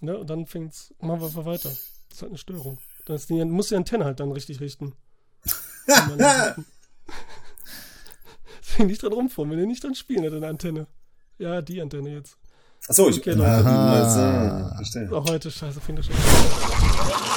Ne? Und dann fängt's, machen wir einfach weiter. Das ist halt eine Störung. Dann ist die, muss die Antenne halt dann richtig richten. Deswegen nicht dran rumfahren, wenn ihr nicht dran spielen hat, eine Antenne. Ja, die Antenne jetzt. Achso, ich. Okay, Leute. Aha. So, verstehe. Auch heute, scheiße, finde ich schon.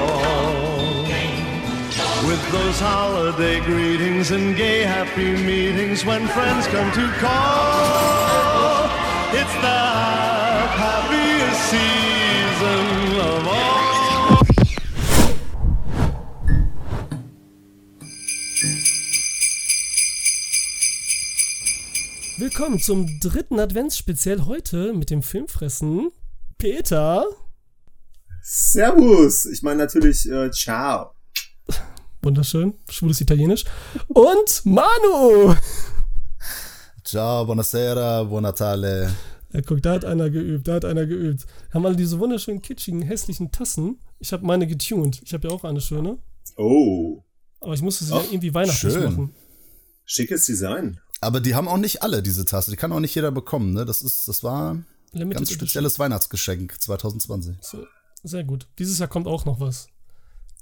With those holiday greetings and gay happy meetings when friends come to call. It's the happiest season of all. Willkommen zum dritten Adventsspezial heute mit dem Filmfressen. Peter. Servus. Ich meine natürlich, äh, ciao. Wunderschön. Schwules Italienisch. Und Manu. Ciao, buonasera, buon Natale. Ja, guck, da hat einer geübt, da hat einer geübt. Haben alle diese wunderschönen, kitschigen, hässlichen Tassen. Ich habe meine getuned. Ich habe ja auch eine schöne. Oh. Aber ich musste sie Oh, ja irgendwie weihnachtlich schön. machen. Schickes Design. Aber die haben auch nicht alle diese Tasse. Die kann auch nicht jeder bekommen. Ne? Das ist, das war ein Limited ganz Edition. spezielles Weihnachtsgeschenk 2020. So, sehr gut. Dieses Jahr kommt auch noch was.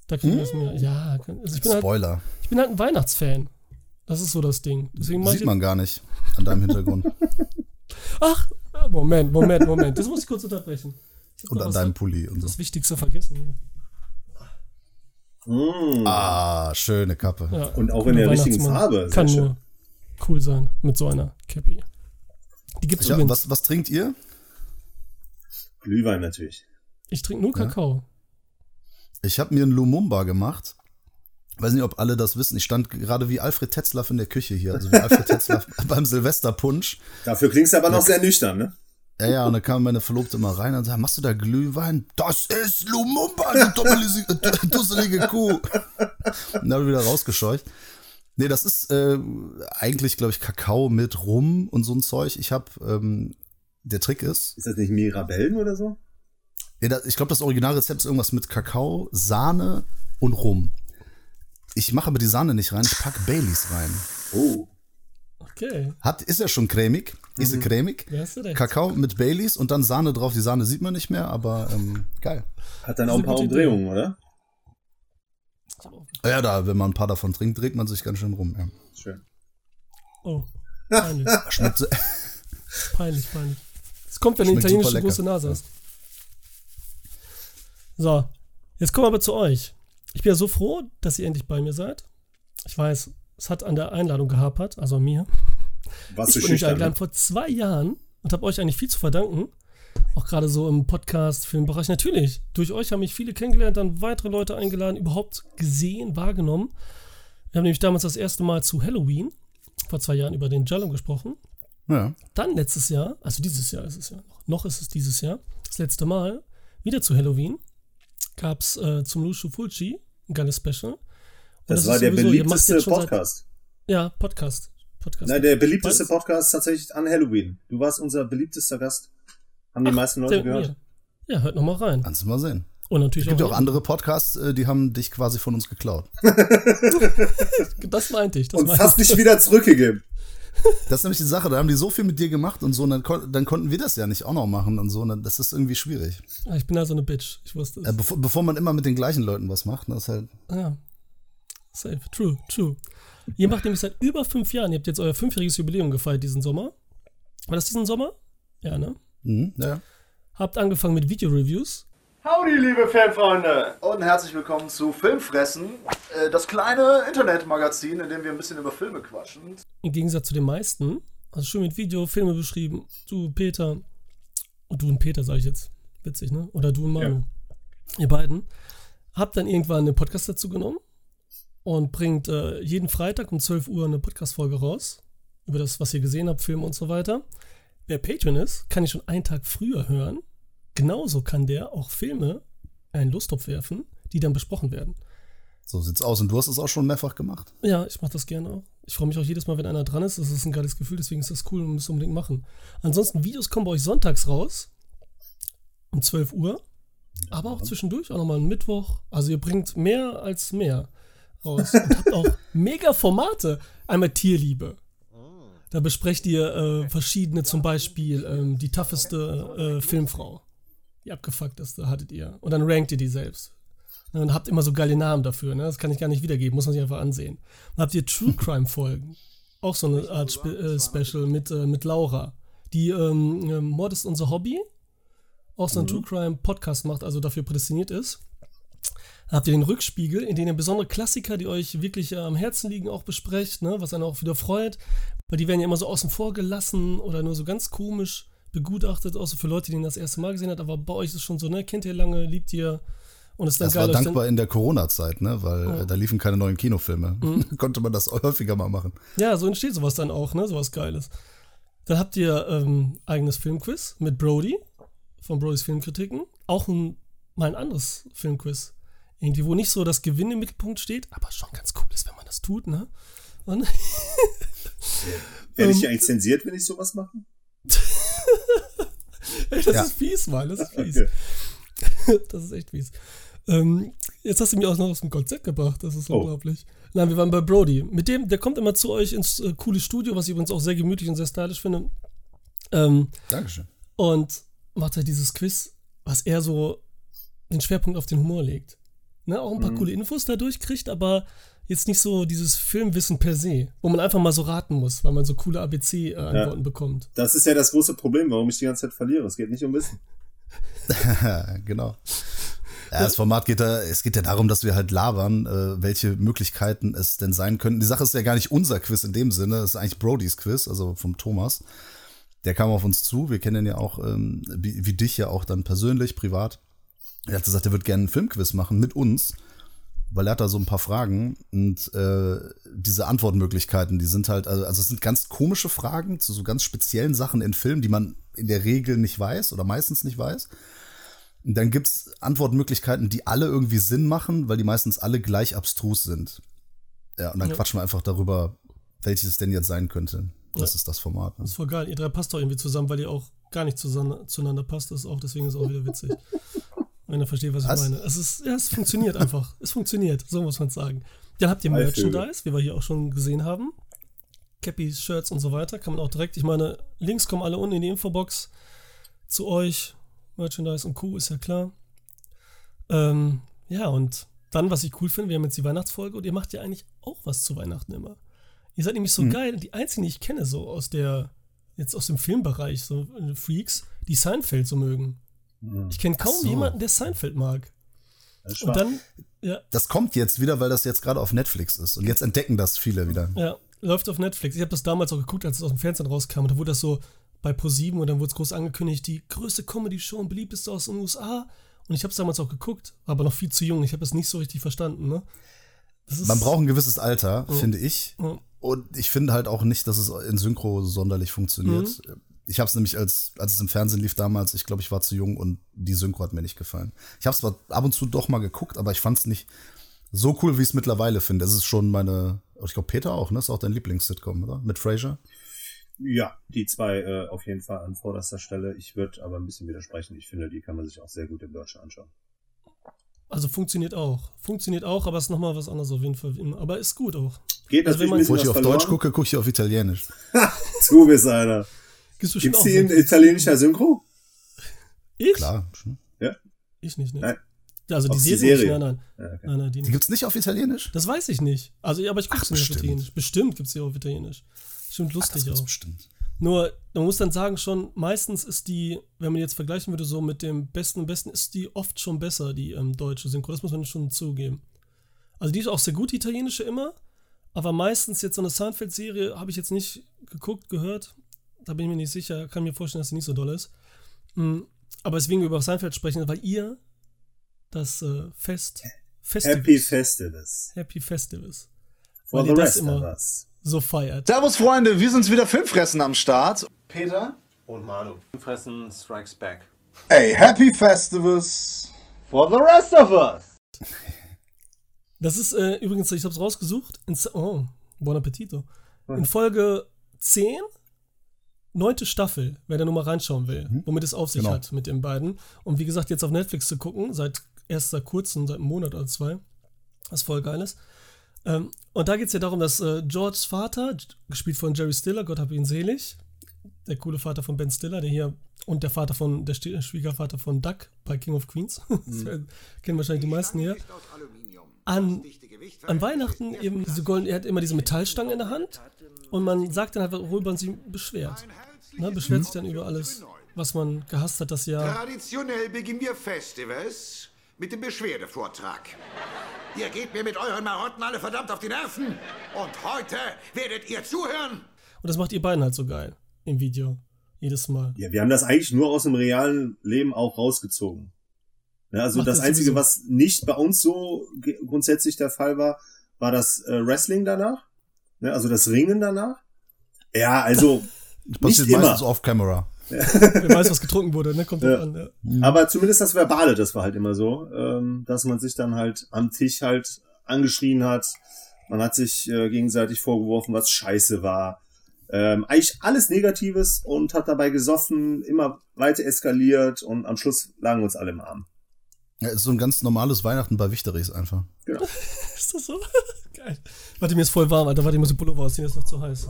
Da kriegen wir es mir. Ja, also ich bin, halt, Spoiler. ich bin halt ein Weihnachtsfan. Das ist so das Ding. Deswegen ich Sieht man gar nicht an deinem Hintergrund Ach, äh, Moment, Moment, Moment. Das muss ich kurz unterbrechen. Ich hab und an deinem Pulli und so. das Wichtigste vergessen. Mm. Ah, schöne Kappe. Ja, Und auch in der richtigen. Farbe. Sehr Kann schön. nur cool sein mit so einer Cappy. Die gibt's Ja, übrigens. was, was trinkt ihr? Glühwein natürlich. Ich trinke nur Kakao. Ich habe mir einen Lumumba gemacht. Weiß nicht, ob alle das wissen. Ich stand gerade wie Alfred Tetzlaff in der Küche hier. Also wie Alfred Tetzlaff beim Silvesterpunsch. Dafür klingst du aber noch sehr nüchtern, ne? Ja, ja, und dann kam meine Verlobte mal rein und sagte, machst du da Glühwein? Das ist Lumumba, du dusselige Kuh. Und dann habe ich wieder rausgescheucht. Nee, das ist äh, eigentlich, glaube ich, Kakao mit Rum und so ein Zeug. Ich habe, ähm, der Trick ist, Ist das nicht Mirabellen oder so? Ja, da, ich glaube, das Originalrezept ist irgendwas mit Kakao, Sahne und Rum. Ich mache aber die Sahne nicht rein, ich pack Baileys rein. Oh. Okay, Hat, ist ja schon cremig, ist ja cremig. wer hast du recht? Kakao mit Baileys und dann Sahne drauf. Die Sahne sieht man nicht mehr, aber ähm, geil. Hat dann Das auch ein paar gute Idee. Umdrehungen, oder? Ja, da, wenn man ein paar davon trinkt, dreht man sich ganz schön rum. Ja. Schön. Oh, peinlich, Schmeckt so, peinlich, peinlich. Es kommt, wenn du italienische große. Nase hast. So, jetzt kommen wir aber zu euch. Ich bin ja so froh, dass ihr endlich bei mir seid. Ich weiß, es hat an der Einladung gehapert, also an mir. Was Ich bin schüchtern. eingeladen vor zwei Jahren und habe euch eigentlich viel zu verdanken. Auch gerade so im Podcast, Filmbereich. Natürlich, durch euch haben mich viele kennengelernt, dann weitere Leute eingeladen, überhaupt gesehen, wahrgenommen. Wir haben nämlich damals das erste Mal zu Halloween, vor zwei Jahren, über den Jallum gesprochen. ja. Dann letztes Jahr, also dieses Jahr ist es ja noch, noch ist es dieses Jahr, das letzte Mal, wieder zu Halloween, gab es äh, zum Lushu Fulci ein geiles Special. Und Das, ist war der sowieso, beliebteste Podcast. Seit, ja, Podcast. Podcast. Nein, der beliebteste Was? Podcast tatsächlich an Halloween. Du warst unser beliebtester Gast. Haben die meisten Leute Der- gehört. Ja. ja, hört noch mal rein. Kannst du mal sehen. Und Es natürlich gibt ja auch, auch andere Podcasts, äh, die haben dich quasi von uns geklaut. Das meinte ich. Das Und meinte fast ich. nicht wieder zurückgegeben. Das ist nämlich die Sache, da haben die so viel mit dir gemacht und so, und dann, kon dann konnten wir das ja nicht auch noch machen und so. Und dann, das ist irgendwie schwierig. Ja, Ich bin also eine Bitch. Ich wusste es. Äh, bevor, bevor man immer mit den gleichen Leuten was macht, das ist halt. Ja. Safe. True, true. Ihr macht nämlich seit über fünf Jahren, ihr habt jetzt euer fünfjähriges Jubiläum gefeiert diesen Sommer. War das diesen Sommer? Ja, ne? Mhm, ja. Habt angefangen mit Video-Reviews. Howdy, liebe Filmfreunde! Und herzlich willkommen zu Filmfressen, äh, das kleine Internetmagazin, in dem wir ein bisschen über Filme quatschen. Im Gegensatz zu den meisten. Also schön mit Video, Filme beschrieben. Du, Peter. Und du und Peter, sage ich jetzt. Witzig, ne? Oder du und Manu. Ihr beiden. Habt dann irgendwann einen Podcast dazu genommen und bringt äh, jeden Freitag um 12 Uhr eine Podcast-Folge raus. über das, was ihr gesehen habt, Filme und so weiter. Wer Patreon ist, kann ich schon einen Tag früher hören. Genauso kann der auch Filme in einen Lusttopf werfen, die dann besprochen werden. So sieht's aus. Und du hast es auch schon mehrfach gemacht. Ja, ich mache das gerne auch. Ich freue mich auch jedes Mal, wenn einer dran ist. Das ist ein geiles Gefühl, deswegen ist das cool und müsst unbedingt machen. Ansonsten, Videos kommen bei euch sonntags raus. Um 12 Uhr. Aber auch zwischendurch, auch nochmal am Mittwoch. Also ihr bringt mehr als mehr raus. Und habt auch mega Formate. Einmal Tierliebe. Da besprecht ihr äh, verschiedene, zum Beispiel ähm, die tougheste äh, Filmfrau. Die abgefuckteste hattet ihr. Und dann rankt ihr die selbst. Und habt immer so geile Namen dafür, ne? Das kann ich gar nicht wiedergeben, muss man sich einfach ansehen. Dann habt ihr True Crime Folgen. Auch so eine Art Spe äh, Special mit, äh, mit Laura. Die ähm, äh, Mord ist unser Hobby. Auch so ein True Crime Podcast macht, also dafür prädestiniert ist. Dann habt ihr den Rückspiegel, in dem ihr besondere Klassiker, die euch wirklich äh, am Herzen liegen, auch besprecht, ne? was einen auch wieder freut. Weil die werden ja immer so außen vor gelassen oder nur so ganz komisch begutachtet, außer für Leute, die ihn das erste Mal gesehen haben. Aber bei euch ist es schon so, ne? Kennt ihr lange, liebt ihr und ist dann Das geil. war dankbar in der Corona-Zeit, ne? Weil äh, da liefen keine neuen Kinofilme. Mhm. Konnte man das häufiger mal machen. Ja, so entsteht sowas dann auch, ne? Sowas Geiles. Dann habt ihr ähm, eigenes Filmquiz mit Brody von Brodys Filmkritiken. Auch ein, mal ein anderes Filmquiz. Irgendwie, wo nicht so das Gewinn im Mittelpunkt steht, aber schon ganz cool ist, wenn man das tut, ne? Und Werde ich Ähm, ja eigentlich zensiert, wenn ich sowas mache? Ey, das Ja. ist fies, Mann, das ist fies. Okay. Das ist echt fies. Ähm, jetzt hast du mich auch noch aus dem Konzept gebracht. Das ist Oh. unglaublich. Nein, wir waren bei Brody. Mit dem, der kommt immer zu euch ins äh, coole Studio, was ich übrigens auch sehr gemütlich und sehr stylisch finde. Ähm, Dankeschön. und macht halt dieses Quiz, was er so den Schwerpunkt auf den Humor legt. Ne, auch ein paar Mhm. coole Infos dadurch kriegt, aber jetzt nicht so dieses Filmwissen per se, wo man einfach mal so raten muss, weil man so coole ABC-Antworten bekommt. Das ist ja das große Problem, warum ich die ganze Zeit verliere. Es geht nicht um Wissen. genau. Ja, das Format geht da, es geht ja darum, dass wir halt labern, äh, welche Möglichkeiten es denn sein könnten. Die Sache ist ja gar nicht unser Quiz in dem Sinne, es ist eigentlich Brodys Quiz, also vom Thomas. Der kam auf uns zu, wir kennen ihn ja auch, ähm, wie, wie dich ja auch dann persönlich, privat. Er hat gesagt, er wird gerne einen Filmquiz machen mit uns, weil er hat da so ein paar Fragen und äh, diese Antwortmöglichkeiten, die sind halt, also, also es sind ganz komische Fragen zu so ganz speziellen Sachen in Filmen, die man in der Regel nicht weiß oder meistens nicht weiß. Und dann gibt's Antwortmöglichkeiten, die alle irgendwie Sinn machen, weil die meistens alle gleich abstrus sind. Ja, und dann Ja. quatschen wir einfach darüber, welches es denn jetzt sein könnte. Das Ja. ist das Format. Ne? Das ist voll geil. Ihr drei passt doch irgendwie zusammen, weil ihr auch gar nicht zusammen, zueinander passt. Das ist auch, deswegen ist es auch wieder witzig. Wenn ihr versteht, was ich Was? meine. Es ist, ja, es funktioniert einfach. Es funktioniert, so muss man sagen. Dann habt ihr. Merchandise, wie wir hier auch schon gesehen haben. Cappies, Shirts und so weiter. Kann man auch direkt, ich meine, Links kommen alle unten in die Infobox zu euch. Merchandise und Co. ist ja klar. Ähm, ja, und dann, was ich cool finde, wir haben jetzt die Weihnachtsfolge und ihr macht ja eigentlich auch was zu Weihnachten immer. Ihr seid nämlich so Hm. geil, die einzigen, die ich kenne, so aus der, jetzt aus dem Filmbereich, so äh, Freaks, die Seinfeld so mögen. Ich kenne kaum so. jemanden, der Seinfeld mag. Das Und dann, ja, Das kommt jetzt wieder, weil das jetzt gerade auf Netflix ist. Und jetzt entdecken das viele wieder. ja, läuft auf Netflix. Ich habe das damals auch geguckt, als es aus dem Fernsehen rauskam. Und da wurde das so bei ProSieben und dann wurde es groß angekündigt, die größte Comedy-Show und beliebteste aus den USA. Und ich habe es damals auch geguckt, war aber noch viel zu jung. Ich habe es nicht so richtig verstanden. Ne? Man braucht ein gewisses Alter, Ja. finde ich. Ja. Und ich finde halt auch nicht, dass es in Synchro sonderlich funktioniert. Mhm. Ich habe es nämlich, als, als es im Fernsehen lief damals, ich glaube, ich war zu jung und die Synchro hat mir nicht gefallen. Ich habe es zwar ab und zu doch mal geguckt, aber ich fand es nicht so cool, wie ich es mittlerweile finde. Es ist schon meine, ich glaube, Peter auch, ne? Ist auch dein Lieblings-Sitcom, oder? Mit Frasier? Ja, die zwei äh, auf jeden Fall an vorderster Stelle. Ich würde aber ein bisschen widersprechen. Ich finde, die kann man sich auch sehr gut im Deutschen anschauen. Also funktioniert auch. Funktioniert auch, aber ist nochmal was anderes auf jeden Fall. Aber ist gut auch. Geht Also wenn natürlich man- ein Wo ich auf verloren. Deutsch gucke, gucke ich auf Italienisch. Du bist einer. Gibt's Gibt's auch die in italienischer Synchro? Ich? Klar. schon. Ich nicht, ne? Nein. Ja, also die Serie, Serie. nicht. Nein, nein. Ja, okay. nein, nein die Die nicht. gibt's nicht auf Italienisch? Das weiß ich nicht. Also, aber ich gucke Ach, nicht auf bestimmt. Italienisch. Bestimmt gibt es die auf Italienisch. Stimmt Ach, das lustig gibt's auch. bestimmt. Nur, man muss dann sagen, schon, meistens ist die, wenn man jetzt vergleichen würde, so mit dem Besten und Besten, ist die oft schon besser, die ähm, deutsche Synchro. Das muss man schon zugeben. Also, die ist auch sehr gut, die italienische immer. Aber meistens jetzt so eine Seinfeld-Serie habe ich jetzt nicht geguckt, gehört. Da bin ich mir nicht sicher. Kann mir vorstellen, dass sie nicht so doll ist. Mm, Aber deswegen über Seinfeld sprechen, weil ihr das äh, Fest, Festivus, Happy Festivus. Happy Festivus. For Weil the ihr das rest of immer- us. so feiert. Servus Freunde, wir sind wieder Filmfressen am Start. Peter. Und Manu. Fressen Strikes Back. Ey, Happy Festivals. For the rest of us. Das ist äh, übrigens, ich habe es rausgesucht. In, oh, Buon Appetito. In Folge 10, neunte Staffel, wer da nur mal reinschauen will, womit es auf sich Genau. hat mit den beiden. Und wie gesagt, jetzt auf Netflix zu gucken, seit erst seit kurzem, seit einem Monat oder zwei, was voll geil ist. Ähm, und da geht es ja darum, dass äh, Georges Vater, gespielt von Jerry Stiller, Gott hab ihn selig, der coole Vater von Ben Stiller, der hier und der Vater von, der Schwiegervater von Duck bei King of Queens, Das kennen wahrscheinlich die meisten hier. An, an Weihnachten eben diese golden, er hat immer diese Metallstange in der Hand und man sagt dann halt, worüber man sich beschwert. Ne, beschwert sich dann über alles, was man gehasst hat das Jahr. Traditionell beginnen wir Festivals mit dem Beschwerdevortrag. Ihr geht mir mit euren Marotten alle verdammt auf die Nerven. Und heute werdet ihr zuhören. Und das macht ihr beiden halt so geil im Video. Jedes Mal. Ja, wir haben das eigentlich nur aus dem realen Leben auch rausgezogen. Ja, also Macht das das Einzige, sowieso. was nicht bei uns so grundsätzlich der Fall war, war das äh, Wrestling danach. Ne, also das Ringen danach. Ja, also Das passiert Nicht immer. meistens off-camera. Wer weiß, was getrunken wurde, ne? Kommt Ja. an, ja. Aber zumindest das Verbale, das war halt immer so, ähm, dass man sich dann halt am Tisch halt angeschrien hat. Man hat sich äh, gegenseitig vorgeworfen, was scheiße war. Ähm, eigentlich alles Negatives und hat dabei gesoffen, immer weiter eskaliert und am Schluss lagen uns alle im Arm. Ja, ist so ein ganz normales Weihnachten bei Wichterichs einfach. Ist das so? Geil. Warte, mir ist voll warm, Alter. Warte, ich muss den Pullover ausziehen, ist noch zu heiß.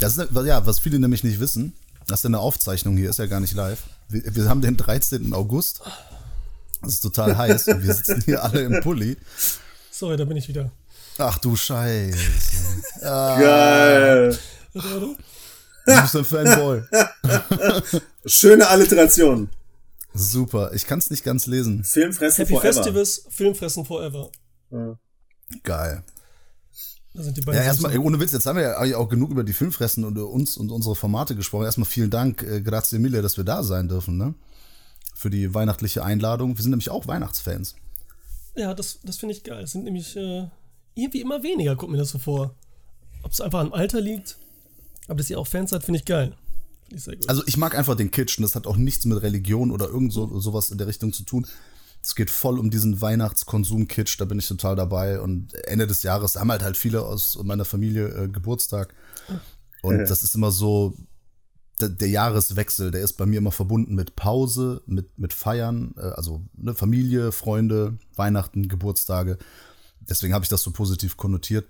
Das ist, ja, was viele nämlich nicht wissen, das ist ja eine Aufzeichnung hier, ist ja gar nicht live. Wir, wir haben den 13. August. Es ist total heiß und wir sitzen hier alle im Pulli. Sorry, da bin ich wieder. Ach du Scheiße. Geil. Warte, warte. Du bist ein Fanboy. Schöne Alliteration. Super. Ich kann es nicht ganz lesen. Filmfressen Happy forever. Festivals, Filmfressen forever. Geil. Da sind die beiden. Ja, erstmal, ohne Witz, jetzt haben wir ja auch genug über die Filmfressen und uns und unsere Formate gesprochen. Erstmal vielen Dank, äh, grazie mille, dass wir da sein dürfen, ne? Für die weihnachtliche Einladung. Wir sind nämlich auch Weihnachtsfans. Ja, das, das finde ich geil. Es sind nämlich äh, irgendwie immer weniger, kommt mir das so vor. Ob es einfach am Alter liegt, aber dass ihr auch Fans seid, finde ich geil. Finde ich. Also ich mag einfach den Kitsch und das hat auch nichts mit Religion oder irgend so, sowas in der Richtung zu tun. Es geht voll um diesen Weihnachtskonsum-Kitsch, da bin ich total dabei. Und Ende des Jahres haben halt halt viele aus meiner Familie äh, Geburtstag. Und das ist immer so, der, der Jahreswechsel, der ist bei mir immer verbunden mit Pause, mit, mit Feiern, äh, also ne, Familie, Freunde, Weihnachten, Geburtstage. Deswegen habe ich das so positiv konnotiert.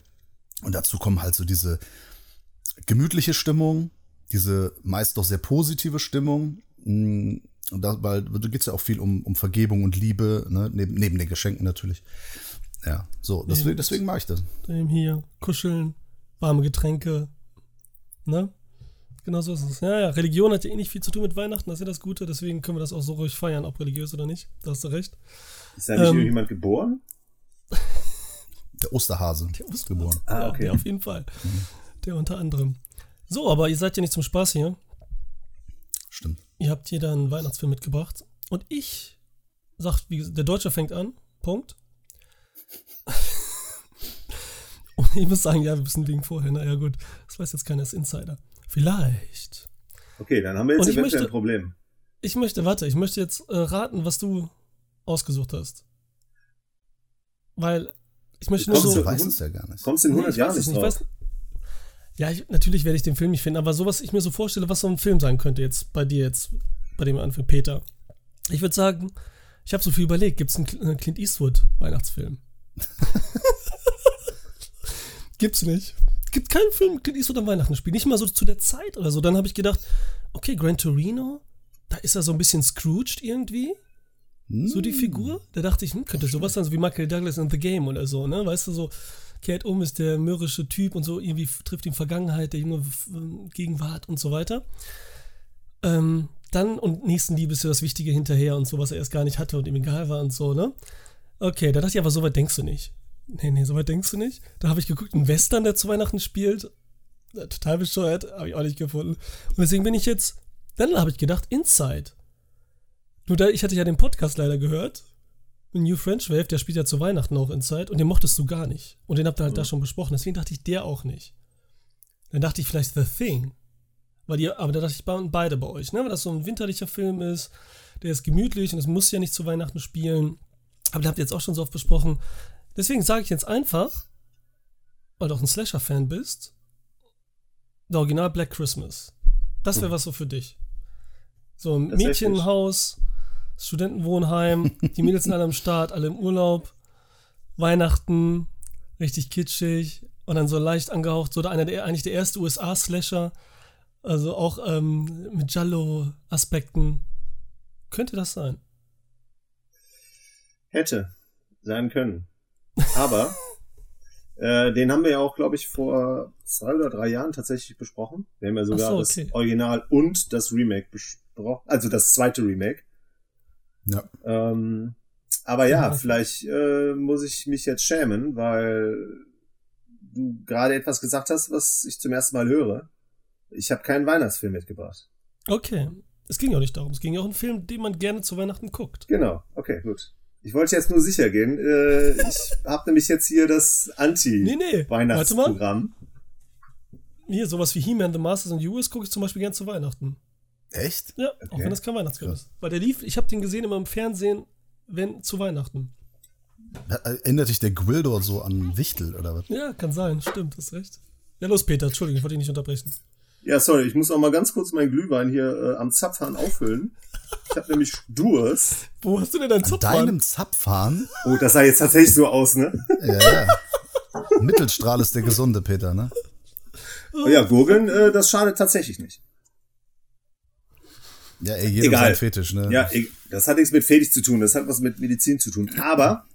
Und dazu kommen halt so diese gemütliche Stimmung, diese meist doch sehr positive Stimmung. Mm, Und da, weil da geht es ja auch viel um, um Vergebung und Liebe, ne? neben, neben den Geschenken natürlich. Ja, so, deswegen, deswegen mag ich das. Dem hier, kuscheln, warme Getränke. Ne? Genau so ist es. Ja, ja, Religion hat ja eh nicht viel zu tun mit Weihnachten, das ist ja das Gute, deswegen können wir das auch so ruhig feiern, ob religiös oder nicht. Da hast du recht. Ist da nicht Ähm, irgendjemand geboren? Der Osterhase ist geboren. Ah, Ja, okay. der auf jeden Fall. Der unter anderem. So, aber ihr seid ja nicht zum Spaß hier. Stimmt. Ihr habt hier dann einen Weihnachtsfilm mitgebracht. Und ich sag, wie gesagt, der Deutsche fängt an. Punkt. Und ich muss sagen, ja, wir wissen wegen vorher. Na ja, gut. Das weiß jetzt keiner, ist Insider. Vielleicht. Okay, dann haben wir jetzt eventuell möchte- ein Problem. Ich möchte, warte, ich möchte jetzt äh, raten, was du ausgesucht hast. Weil ich möchte nur Kommst so. Du weißt es ja gar nicht. Kommst du in 100 ich Jahren nicht nicht. Ich drauf? weiß, ja, ich, natürlich werde ich den Film nicht finden, aber sowas ich mir so vorstelle, was so ein Film sein könnte jetzt bei dir jetzt, bei dem Anfang Peter. Ich würde sagen, ich habe so viel überlegt. Gibt es einen Cl- Clint Eastwood Weihnachtsfilm? Gibt's nicht. Gibt keinen Film mit Clint Eastwood am Weihnachten spielt. Nicht mal so zu der Zeit oder so. Dann habe ich gedacht, okay, Gran Torino, da ist er so ein bisschen Scrooged irgendwie. So die Figur. Da dachte ich, hm, könnte sowas sein, so wie Michael Douglas in The Game oder so, ne? Weißt du, so kehrt um, ist der mürrische Typ und so, irgendwie trifft ihn Vergangenheit, der junge Gegenwart und so weiter. Ähm, dann und Nächstenliebe ist ja das Wichtige hinterher und so, was er erst gar nicht hatte und ihm egal war und so, ne? Okay, da dachte ich aber, so weit denkst du nicht. Nee, nee, so weit denkst du nicht. Da habe ich geguckt, ein Western, der zu Weihnachten spielt. Total bescheuert, habe ich auch nicht gefunden. Und deswegen bin ich jetzt, dann habe ich gedacht, Inside. Nur da, ich hatte ja den Podcast leider gehört. New French Wave, der spielt ja zu Weihnachten auch Inside und den mochtest du gar nicht. Und den habt ihr halt da schon besprochen. Deswegen dachte ich, der auch nicht. Dann dachte ich vielleicht The Thing. Weil die, aber da dachte ich bei- beide bei euch, ne? Weil das so ein winterlicher Film ist, der ist gemütlich und es muss ja nicht zu Weihnachten spielen. Aber den habt ihr jetzt auch schon so oft besprochen. Deswegen sage ich jetzt einfach, weil du auch ein Slasher-Fan bist, der Original Black Christmas. Das wäre was so für dich. So ein Tatsächlich. Mädchenhaus, Studentenwohnheim, die Mädels sind alle am Start, alle im Urlaub, Weihnachten, richtig kitschig und dann so leicht angehaucht, so einer der eigentlich der erste USA-Slasher, also auch ähm, mit Giallo-Aspekten. Könnte das sein? Hätte sein können. Aber äh, den haben wir ja auch, glaube ich, vor zwei oder drei Jahren tatsächlich besprochen. Wir haben ja sogar so, okay. das Original und das Remake besprochen. Also das zweite Remake. Ja. Ähm, aber ja, Ja. vielleicht äh, muss ich mich jetzt schämen, weil du gerade etwas gesagt hast, was ich zum ersten Mal höre. Ich habe keinen Weihnachtsfilm mitgebracht. Okay. Es ging ja nicht darum. Es ging ja auch um einen Film, den man gerne zu Weihnachten guckt. Genau, okay, gut. Ich wollte jetzt nur sicher gehen. Äh, ich habe nämlich jetzt hier das Nee, nee. Warte mal. Anti-Weihnachtsprogramm. Hier, sowas wie He-Man, The Masters and US gucke ich zum Beispiel gern zu Weihnachten. Echt? Ja, auch wenn das kein Weihnachtsfilm ist. Weil der lief, ich habe den gesehen immer im Fernsehen, wenn zu Weihnachten. Erinnert dich der Grill dort so an Wichtel oder was? Ja, kann sein, stimmt, hast recht. Ja, los, Peter, Entschuldigung, ich wollte dich nicht unterbrechen. Ja, sorry, ich muss auch mal ganz kurz meinen Glühwein hier äh, am Zapfhahn auffüllen. Ich habe nämlich Durst. Wo hast du denn deinen An Zopf deinem Zapfhahn? Oh, das sah jetzt tatsächlich so aus, ne? Ja, ja. Mittelstrahl ist der gesunde, Peter, ne? Oh ja, Gurgeln, äh, das schadet tatsächlich nicht. Ja, ey, jeder Egal. sein Fetisch, ne? Ja, ich- das hat nichts mit Fetisch zu tun, das hat was mit Medizin zu tun. Aber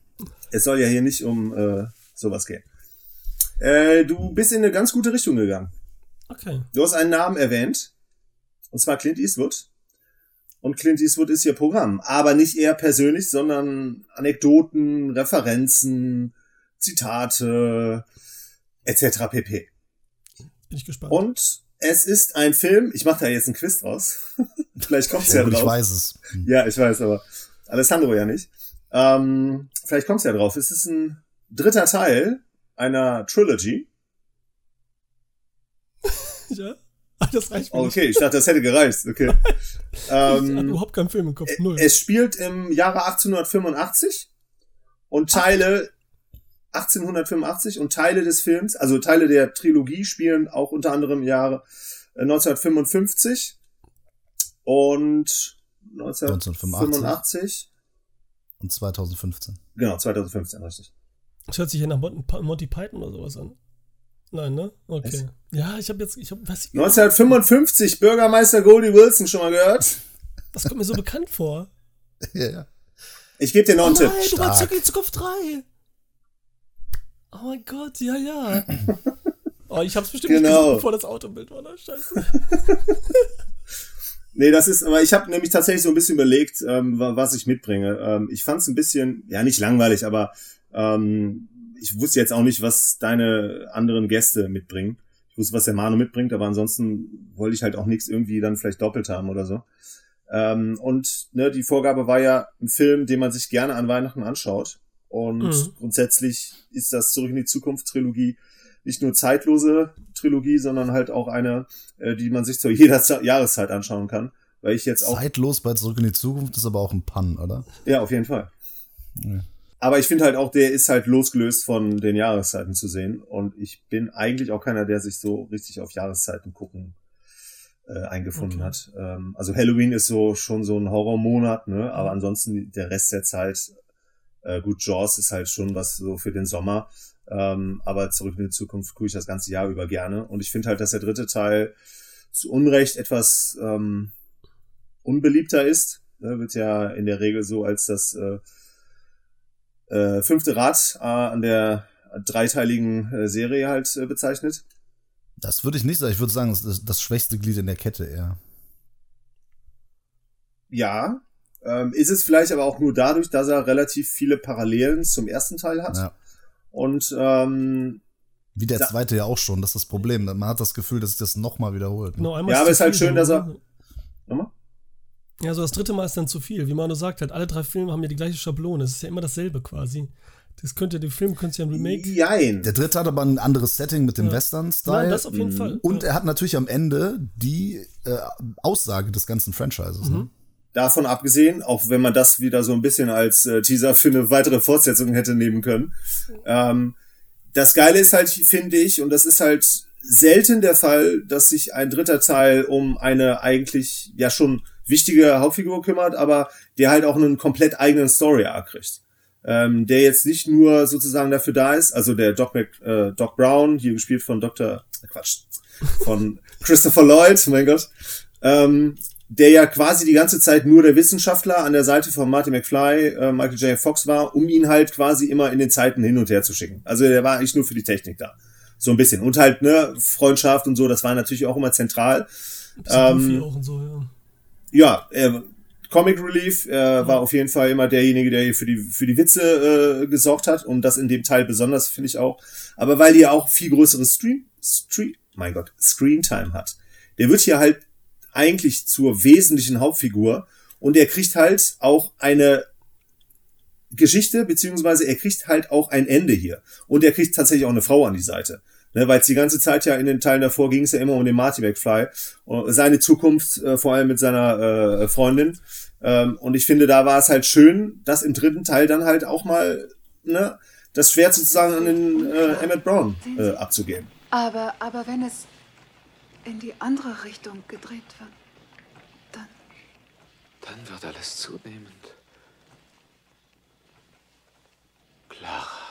es soll ja hier nicht um äh, sowas gehen. Äh, du bist in eine ganz gute Richtung gegangen. Okay. Du hast einen Namen erwähnt, und zwar Clint Eastwood. Und Clint Eastwood ist hier Programm, aber nicht er persönlich, sondern Anekdoten, Referenzen, Zitate, etc. pp. Bin ich gespannt. Und es ist ein Film, ich mache da jetzt einen Quiz draus. vielleicht kommt's Ja, ja gut, ich drauf. weiß es. Hm. Ja, ich weiß, aber Alessandro ja nicht. Ähm, vielleicht kommt's ja drauf. Es ist ein dritter Teil einer Trilogy. ja? Ah, Das reicht mir Okay, ich dachte, das hätte gereicht. Okay. nicht. Ähm, überhaupt keinen Film im Kopf. Null. es spielt im Jahre 1885 und Teile 1885 und Teile des Films, also Teile der Trilogie spielen auch unter anderem im Jahre äh, 1955 und 1985. Und 2015. Genau, 2015, richtig. Das hört sich ja nach Mon Monty Python oder sowas an. Nein, ne? Okay. Ja, ich habe jetzt, ich hab, was, 1955, Bürgermeister Goldie Wilson, schon mal gehört? das kommt mir so bekannt vor. Ja, ja. Ich gebe dir noch einen oh Tipp. nein, du warst Stark. die Zukunft 3. Oh mein Gott, ja, ja. Oh, ich hab's bestimmt nicht Genau. gesehen, bevor das Autobild war. Na, scheiße. Nee, das ist, aber ich habe nämlich tatsächlich so ein bisschen überlegt, ähm, wa- was ich mitbringe. Ähm, ich fand es ein bisschen, ja nicht langweilig, aber ähm, ich wusste jetzt auch nicht, was deine anderen Gäste mitbringen. Ich wusste, was der Manu mitbringt, aber ansonsten wollte ich halt auch nichts irgendwie dann vielleicht doppelt haben oder so. Ähm, und ne, die Vorgabe war ja ein Film, den man sich gerne an Weihnachten anschaut. Und Mhm. grundsätzlich ist das Zurück in die Zukunft Trilogie nicht nur zeitlose Trilogie, sondern halt auch eine, äh, die man sich zu jeder Ze- Jahreszeit anschauen kann. Weil ich jetzt auch. Zeitlos bei Zurück in die Zukunft ist aber auch ein Pun, oder? Ja, auf jeden Fall. Ja. Aber ich finde halt auch, der ist halt losgelöst von den Jahreszeiten zu sehen. Und ich bin eigentlich auch keiner, der sich so richtig auf Jahreszeiten gucken äh, eingefunden Okay. hat. Ähm, also Halloween ist so schon so ein Horrormonat, ne? Aber ansonsten der Rest der Zeit, äh, gut, Jaws ist halt schon was so für den Sommer. Ähm, aber zurück in die Zukunft gucke ich das ganze Jahr über gerne. Und ich finde halt, dass der dritte Teil zu Unrecht etwas ähm, unbeliebter ist. Ne, wird ja in der Regel so als das äh, äh, fünfte Rad äh, an der dreiteiligen äh, Serie halt äh, bezeichnet. Das würde ich nicht sagen. Ich würde sagen, das ist das schwächste Glied in der Kette eher. Ja, ähm, ist es vielleicht aber auch nur dadurch, dass er relativ viele Parallelen zum ersten Teil hat. Ja. Und ähm, Wie der zweite ja auch schon, das ist das Problem. Man hat das Gefühl, dass sich das nochmal wiederholt. Genau, einmal Ja, aber zu ist halt schön, dass so, er- ne? nochmal? Ja, so das dritte Mal ist dann zu viel. Wie Manu sagt, halt, alle drei Filme haben ja die gleiche Schablone. Es ist ja immer dasselbe quasi. Das könnte, den Film könnte ja ein Remake. Jein. Der dritte hat aber ein anderes Setting mit dem Nein, Western-Style. das auf jeden Fall. Und ja. er hat natürlich am Ende die äh, Aussage des ganzen Franchises. Mhm. Ne? Davon abgesehen, auch wenn man das wieder so ein bisschen als äh, Teaser für eine weitere Fortsetzung hätte nehmen können. Ähm, das Geile ist halt, finde ich, und das ist halt selten der Fall, dass sich ein dritter Teil um eine eigentlich ja schon wichtige Hauptfigur kümmert, aber der halt auch einen komplett eigenen Story-Arc kriegt. Ähm, der jetzt nicht nur sozusagen dafür da ist, also der Doc, Mac, äh, Doc Brown, hier gespielt von Dr. Äh, Quatsch, von Christopher Lloyd, mein Gott, ähm, der ja quasi die ganze Zeit nur der Wissenschaftler an der Seite von Marty McFly, äh, Michael J. Fox war, um ihn halt quasi immer in den Zeiten hin und her zu schicken. Also der war eigentlich nur für die Technik da. So ein bisschen. Und halt, ne, Freundschaft und so, das war natürlich auch immer zentral. Ähm, auch und so, ja. Ja, er, Comic Relief äh, war auf jeden Fall immer derjenige, der hier für die, für die Witze äh, gesorgt hat. Und das in dem Teil besonders, finde ich auch. Aber weil die ja auch viel größeres Stream, Stream, mein Gott, Screen Time hat. Der wird hier halt eigentlich zur wesentlichen Hauptfigur. Und er kriegt halt auch eine Geschichte, beziehungsweise er kriegt halt auch ein Ende hier. Und er kriegt tatsächlich auch eine Frau an die Seite. Ne, weil es die ganze Zeit ja in den Teilen davor ging es ja immer um den Marty McFly. Und seine Zukunft, äh, vor allem mit seiner äh, Freundin. Ähm, und ich finde, da war es halt schön, das im dritten Teil dann halt auch mal ne, das Schwert sozusagen an den äh, Emmett Brown äh, abzugeben. Aber, aber wenn es in die andere Richtung gedreht wird, dann. Dann wird alles zunehmend klarer.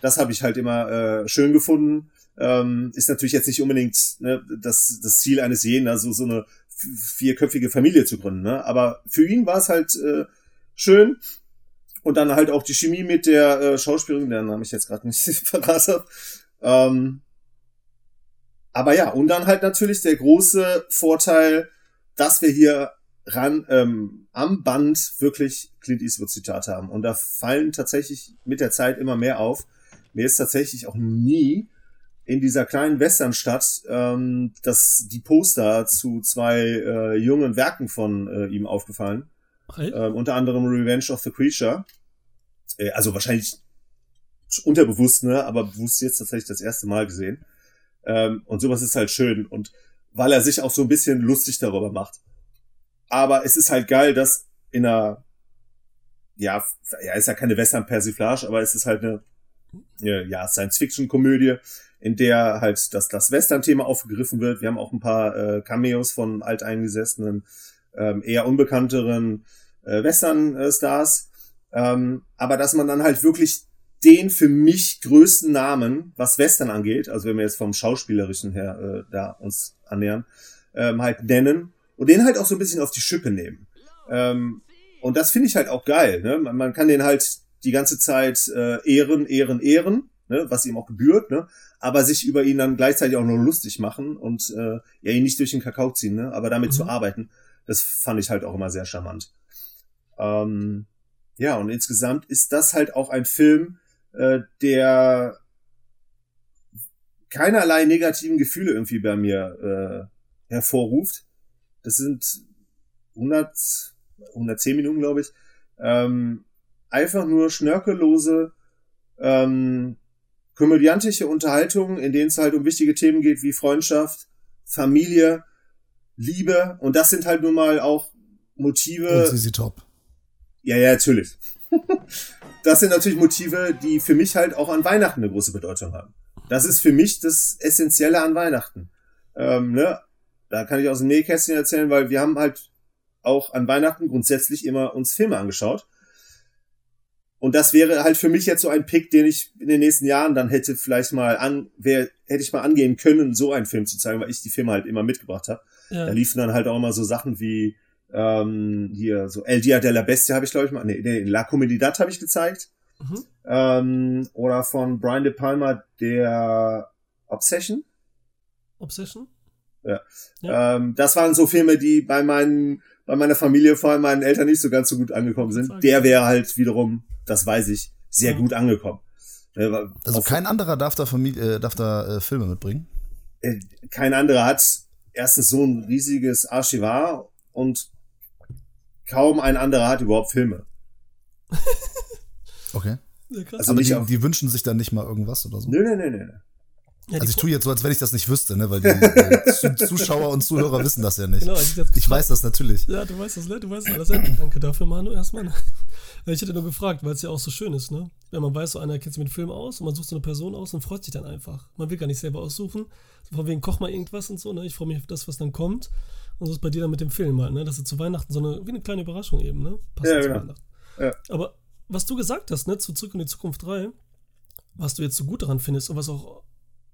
Das habe ich halt immer äh, schön gefunden. Ähm, ist natürlich jetzt nicht unbedingt ne, das, das Ziel eines jeden, also so eine vierköpfige Familie zu gründen. Ne? Aber für ihn war es halt äh, schön. Und dann halt auch die Chemie mit der äh, Schauspielerin, deren Namen ich jetzt gerade nicht verraten habe. Ähm, aber ja, und dann halt natürlich der große Vorteil, dass wir hier ran ähm, am Band wirklich Clint Eastwood Zitate haben. Und da fallen tatsächlich mit der Zeit immer mehr auf. Mir ist tatsächlich auch nie in dieser kleinen Westernstadt ähm, dass die Poster zu zwei äh, jungen Werken von äh, ihm aufgefallen. Halt. Ähm, unter anderem Revenge of the Creature. Äh, also wahrscheinlich unterbewusst, ne, aber bewusst jetzt tatsächlich das erste Mal gesehen. Ähm, und sowas ist halt schön. Und weil er sich auch so ein bisschen lustig darüber macht. Aber es ist halt geil, dass in einer, ja, ja, ist ja keine Western-Persiflage, aber es ist halt eine, ja, Science-Fiction-Komödie, in der halt das, das Western-Thema aufgegriffen wird. Wir haben auch ein paar äh, Cameos von alteingesessenen, ähm, eher unbekannteren äh, Western-Stars. Ähm, aber dass man dann halt wirklich den für mich größten Namen, was Western angeht, also wenn wir jetzt vom Schauspielerischen her äh, da uns annähern, ähm, halt nennen und den halt auch so ein bisschen auf die Schippe nehmen. Ähm, und das finde ich halt auch geil. Ne? Man, man kann den halt die ganze Zeit äh, ehren, ehren, ehren, ne? was ihm auch gebührt, ne? aber sich über ihn dann gleichzeitig auch noch lustig machen und äh, ja ihn nicht durch den Kakao ziehen, ne? aber damit zu arbeiten, das fand ich halt auch immer sehr charmant. Ähm, ja, und insgesamt ist das halt auch ein Film, äh, der keinerlei negativen Gefühle irgendwie bei mir äh, hervorruft. Das sind 100, 110 Minuten, glaube ich. Ähm, einfach nur schnörkellose, ähm, komödiantische Unterhaltung, in denen es halt um wichtige Themen geht wie Freundschaft, Familie, Liebe. Und das sind halt nun mal auch Motive. Und CC Top. Ja, ja, natürlich. das sind natürlich Motive, die für mich halt auch an Weihnachten eine große Bedeutung haben. Das ist für mich das Essentielle an Weihnachten. Ähm, ne? Da kann ich aus dem Nähkästchen erzählen, weil wir haben halt auch an Weihnachten grundsätzlich immer uns Filme angeschaut. Und das wäre halt für mich jetzt so ein Pick, den ich in den nächsten Jahren dann hätte vielleicht mal an, wer, hätte ich mal angehen können, so einen Film zu zeigen, weil ich die Filme halt immer mitgebracht habe. Ja. Da liefen dann halt auch immer so Sachen wie ähm, hier so El Dia de la Bestia habe ich glaube ich mal, nee, nee La Comunidad habe ich gezeigt. Mhm. Ähm, oder von Brian De Palma der Obsession. Obsession? Ähm, das waren so Filme, die bei meinen, bei meiner Familie, vor allem meinen Eltern nicht so ganz so gut angekommen sind. Der wäre halt wiederum, das weiß ich, sehr Ja. gut angekommen. Äh, Also kein anderer darf da, Familie, äh, darf da äh, Filme mitbringen. äh, kein anderer hat erstens so ein riesiges Archivar und kaum ein anderer hat überhaupt Filme. Okay. Ja. Also Aber die, die wünschen sich dann nicht mal irgendwas oder so? Nö, nö, nö, nö. ja, Also ich tue jetzt so, als wenn ich das nicht wüsste, ne? Weil die Zu- Zuschauer und Zuhörer wissen das ja nicht. Genau, ich, Ich weiß das natürlich. Ja, du weißt das, ne? Du weißt alles. Danke dafür, Manu, erstmal. Ich hätte nur gefragt, weil es ja auch so schön ist, ne? Wenn man weiß, so einer kennt sich mit Film aus und man sucht so eine Person aus und freut sich dann einfach. Man will gar nicht selber aussuchen. So von wegen, koch mal irgendwas und so, ne? Ich freue mich auf das, was dann kommt. Und so ist bei dir dann mit dem Film halt, ne? Das ist zu Weihnachten so eine, wie eine kleine Überraschung eben, ne? Passt Ja, zu genau. Weihnachten. Ja. Aber was du gesagt hast, ne? Zu Zurück in die Zukunft 3, was du jetzt so gut daran findest und was auch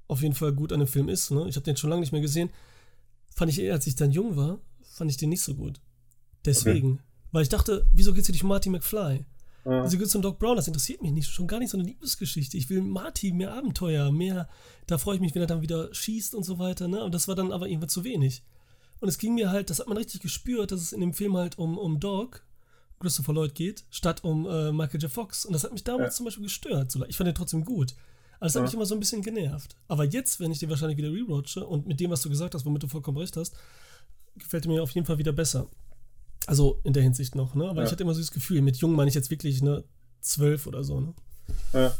auf jeden Fall gut an dem Film ist, ne? Ich habe den schon lange nicht mehr gesehen. Fand ich eher, als ich dann jung war, fand ich den nicht so gut. Deswegen. Weil ich dachte, wieso geht's hier nicht um Marty McFly? Ja. Wieso geht's um Doc Brown? Das interessiert mich nicht. Schon gar nicht so eine Liebesgeschichte. Ich will Marty, mehr Abenteuer, mehr. Da freue ich mich, wenn er dann wieder schießt und so weiter. Ne? Und das war dann aber irgendwann zu wenig. Und es ging mir halt, das hat man richtig gespürt, dass es in dem Film halt um, um Doc, Christopher Lloyd geht, statt um äh, Michael J. Fox. Und das hat mich damals Ja. zum Beispiel gestört. So, Ich fand den trotzdem gut. Aber das hat Ja. mich immer so ein bisschen genervt. Aber jetzt, wenn ich den wahrscheinlich wieder rewatche und mit dem, was du gesagt hast, womit du vollkommen recht hast, gefällt er mir auf jeden Fall wieder besser. Also in der Hinsicht noch, ne? Aber Ja. ich hatte immer so das Gefühl, mit jung meine ich jetzt wirklich, ne, zwölf oder so, ne? Ja.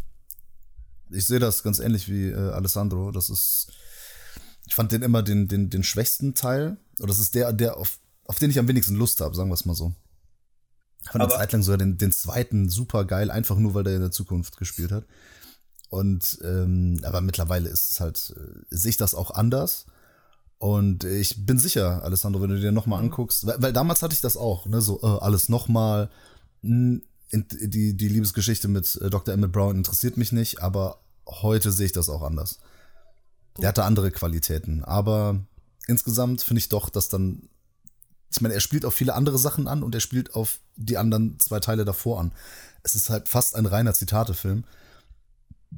Ich sehe das ganz ähnlich wie äh, Alessandro. Das ist, ich fand den immer den, den, den schwächsten Teil. Oder das ist der, der auf, auf den ich am wenigsten Lust habe, sagen wir es mal so. Ich fand eine Zeit lang sogar den, den zweiten super geil, einfach nur, weil der in der Zukunft gespielt hat. Und ähm, aber mittlerweile ist es halt, äh, sehe ich das auch anders. Und ich bin sicher, Alessandro, wenn du dir nochmal anguckst, weil, weil damals hatte ich das auch, ne, so äh, alles nochmal. Die, die Liebesgeschichte mit äh, Dr. Emmett Brown interessiert mich nicht, aber heute sehe ich das auch anders. Der hatte andere Qualitäten, aber insgesamt finde ich doch, dass dann, ich meine, er spielt auf viele andere Sachen an und er spielt auf die anderen zwei Teile davor an. Es ist halt fast ein reiner Zitatefilm.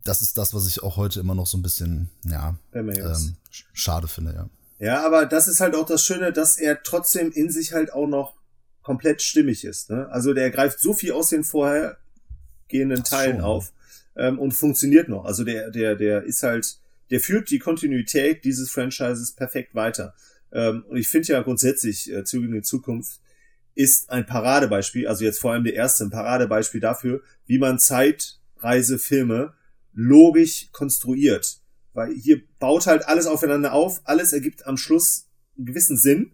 Das ist das, was ich auch heute immer noch so ein bisschen, ja, ähm, sch- schade finde, ja. Ja, aber das ist halt auch das Schöne, dass er trotzdem in sich halt auch noch komplett stimmig ist. Ne? Also der greift so viel aus den vorhergehenden Ach Teilen so. auf ähm, und funktioniert noch. Also der, der, der ist halt, der führt die Kontinuität dieses Franchises perfekt weiter. Ähm, und ich finde ja grundsätzlich, äh, Züge in die Zukunft ist ein Paradebeispiel, also jetzt vor allem der erste, ein Paradebeispiel dafür, wie man Zeitreisefilme logisch konstruiert. Weil hier baut halt alles aufeinander auf, alles ergibt am Schluss einen gewissen Sinn.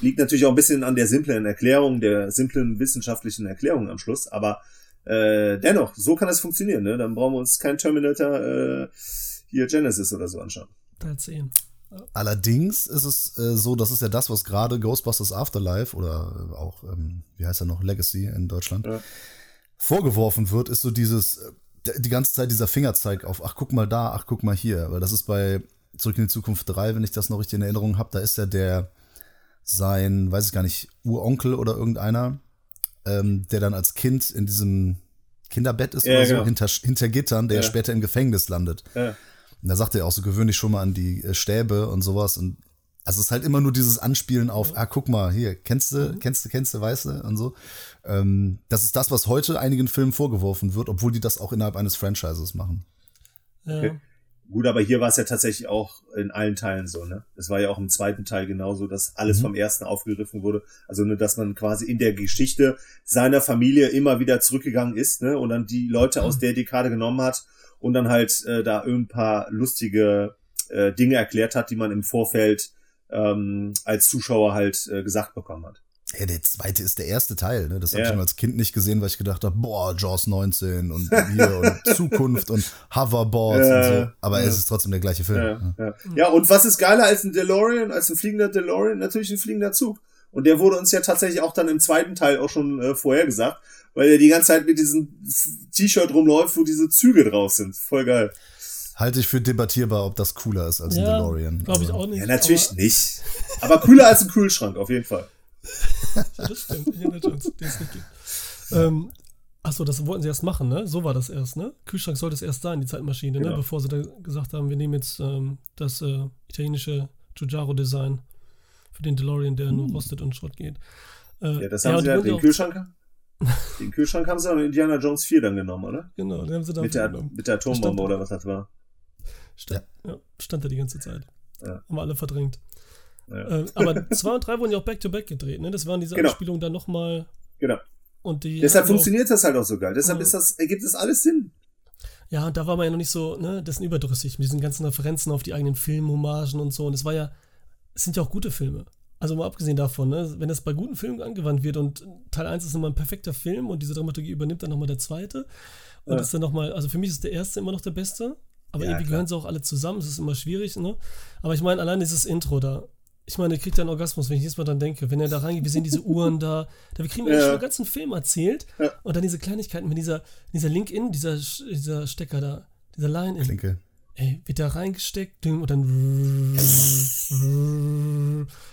Liegt natürlich auch ein bisschen an der simplen Erklärung, der simplen wissenschaftlichen Erklärung am Schluss, aber äh, dennoch, so kann es funktionieren, ne? Dann brauchen wir uns kein Terminator äh, hier Genesis oder so anschauen. Teil 10. Allerdings ist es äh, so, das ist ja das, was gerade Ghostbusters Afterlife oder äh, auch, ähm, wie heißt er noch, Legacy in Deutschland, Ja. vorgeworfen wird, ist so dieses, äh, die ganze Zeit dieser Fingerzeig auf, ach guck mal da, ach guck mal hier, weil das ist bei Zurück in die Zukunft 3, wenn ich das noch richtig in Erinnerung habe, da ist ja der, sein, weiß ich gar nicht, Uronkel oder irgendeiner, ähm, der dann als Kind in diesem Kinderbett ist Ja, oder so, genau. hinter, hinter Gittern, der Ja. später im Gefängnis landet. Ja. Und da sagt er auch so gewöhnlich schon mal an die äh, Stäbe und sowas. Und also es ist halt immer nur dieses Anspielen auf, ah, guck mal, hier, kennst du, kennst du, kennst du, weißt du und so. Ähm, das ist das, was heute einigen Filmen vorgeworfen wird, obwohl die das auch innerhalb eines Franchises machen. Ja. Okay. Gut, aber hier war es ja tatsächlich auch in allen Teilen so, ne? Es war ja auch im zweiten Teil genauso, dass alles Mhm. vom ersten aufgegriffen wurde. Also nur, dass man quasi in der Geschichte seiner Familie immer wieder zurückgegangen ist, ne? Und dann die Leute aus der Dekade genommen hat und dann halt äh, da ein paar lustige äh, Dinge erklärt hat, die man im Vorfeld ähm, als Zuschauer halt äh, gesagt bekommen hat. Ja, der zweite ist der erste Teil. Ne? Das habe Ja. ich schon als Kind nicht gesehen, weil ich gedacht habe, boah, Jaws 19 und hier und Zukunft und Hoverboards Ja, und so. Aber ja. es ist trotzdem der gleiche Film. Ja, ja. und was ist geiler als ein DeLorean, als ein fliegender DeLorean? Natürlich ein fliegender Zug. Und der wurde uns ja tatsächlich auch dann im zweiten Teil auch schon äh, vorher gesagt, weil er die ganze Zeit mit diesem T-Shirt rumläuft, wo diese Züge drauf sind. Voll geil. Halte ich für debattierbar, ob das cooler ist als ein Ja, DeLorean. Glaube ich auch nicht. Ja, natürlich aber- nicht. Aber cooler als ein Kühlschrank, auf jeden Fall. Ja, das stimmt. Indiana Jones, den es nicht gibt. Ähm, achso, das wollten sie erst machen, ne? So war das erst, ne? Kühlschrank sollte es erst sein, die Zeitmaschine, ne? Genau. Bevor sie dann gesagt haben, wir nehmen jetzt ähm, das äh, italienische Giugiaro-Design für den DeLorean, der nur rostet und Schrott geht. Äh, Ja, das haben und sie ja, wurde den auch- Kühlschrank. Den Kühlschrank haben sie dann in Indiana Jones 4 dann genommen, oder? Genau, den haben sie da Mit der, genommen. mit der Atombombe Stand- oder was das war. Stand, ja. stand da die ganze Zeit. Ja. Haben wir alle verdrängt. Äh, aber zwei und drei wurden ja auch back-to-back gedreht, ne? Das waren diese Genau. Anspielungen dann nochmal. Genau. Und die Deshalb hatten auch- funktioniert das halt auch so geil. Deshalb Ja. ist das, ergibt das alles Sinn. Ja, und da war man ja noch nicht so, ne, das ist überdrüssig mit diesen ganzen Referenzen auf die eigenen Filmhommagen und so. Und es war ja, es sind ja auch gute Filme. Also mal abgesehen davon, ne, wenn das bei guten Filmen angewandt wird und Teil 1 ist immer ein perfekter Film und diese Dramaturgie übernimmt dann nochmal der zweite. Und Ja. ist dann nochmal, also für mich ist der erste immer noch der beste. Aber Ja, irgendwie klar. gehören sie auch alle zusammen, es ist immer schwierig, ne? Aber ich meine, allein dieses Intro da, ich meine, der kriegt ja einen Orgasmus, wenn ich jedes Mal dran denke. Wenn er da reingeht, wir sehen diese Uhren da, da wir kriegen ja. Ja. schon den ganzen Film erzählt. Ja. Und dann diese Kleinigkeiten mit dieser, dieser Link-In, dieser, dieser Stecker da, dieser Line-In. Klinke. Ey, wird da reingesteckt und dann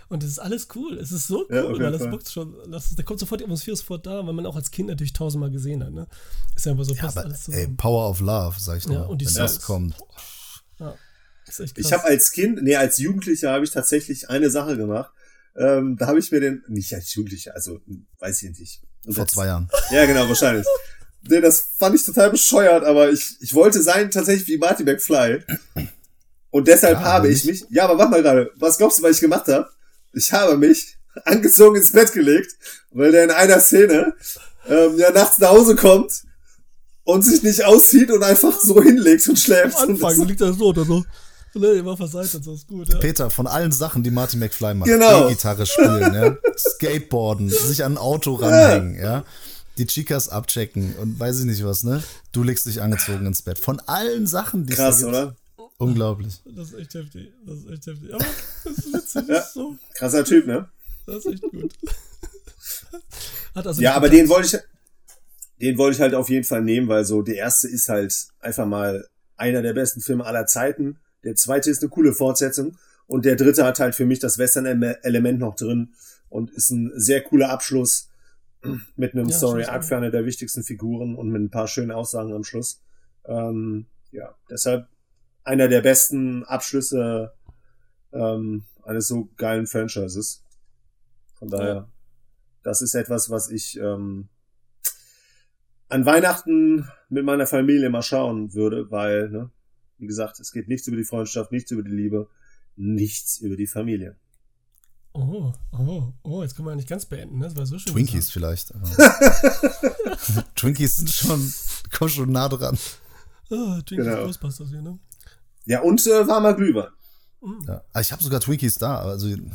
und das ist alles cool. Es ist so cool, Ja, weil das bockt schon. Das, da kommt sofort die Atmosphäre sofort da, weil man auch als Kind natürlich tausendmal gesehen hat. Ne? Ist ja einfach so Ja, passt aber alles ey, zusammen. Power of Love, sag ich Ja, nur. und die wenn das Songs. kommt. ja, ist echt krass. Ich habe als Kind, nee, als Jugendlicher habe ich tatsächlich eine Sache gemacht. Ähm, da habe ich mir den, nicht als Jugendlicher, also weiß ich nicht. Und Vor jetzt- zwei Jahren. Ja, genau, wahrscheinlich. Nee, das fand ich total bescheuert, aber ich, ich wollte sein tatsächlich wie Marty McFly. Und deshalb Ja, habe ich mich, ja, aber warte mal gerade, was glaubst du, was ich gemacht habe? Ich habe mich angezogen ins Bett gelegt, weil der in einer Szene ähm, ja nachts nach Hause kommt und sich nicht auszieht und einfach so hinlegt und schläft. Am Und Anfang das- liegt er so oder so. Ne, immer verseitet, so ist gut. Ja. Peter, von allen Sachen, die Marty McFly macht, Genau. E-Gitarre spielen, ja, Skateboarden, sich an ein Auto ranhängen, ja, die Chicas abchecken und weiß ich nicht was, ne? Du legst dich angezogen ins Bett. Von allen Sachen, die es Krass, da gibt. oder? Unglaublich. Das ist echt heftig. Das ist echt heftig. Aber das ist witzig. Ja. Ist so. Krasser Typ, ne? Das ist echt gut. Hat also Ja, aber den wollte ich, den wollte ich halt auf jeden Fall nehmen, weil so der erste ist halt einfach mal einer der besten Filme aller Zeiten. Der zweite ist eine coole Fortsetzung und der dritte hat halt für mich das Western-Element noch drin und ist ein sehr cooler Abschluss mit einem Ja, Story-Arc stimmt. für eine der wichtigsten Figuren und mit ein paar schönen Aussagen am Schluss. Ähm, ja, deshalb einer der besten Abschlüsse ähm, eines so geilen Franchises. Von daher, das ist etwas, was ich ähm, an Weihnachten mit meiner Familie mal schauen würde, weil, ne, wie gesagt, es geht nichts über die Freundschaft, nichts über die Liebe, nichts über die Familie. Oh, oh, oh, jetzt können wir ja nicht ganz beenden, ne? Das war so schön. Twinkies vielleicht. aber- Twinkies sind schon, kommen schon nah dran. gesagt. Ah, Twinkies Genau. Ghostbusters hier, ne? Ja, und äh, warmer Glühwein. Ja. Ah, Ich habe sogar Twinkies da, also in,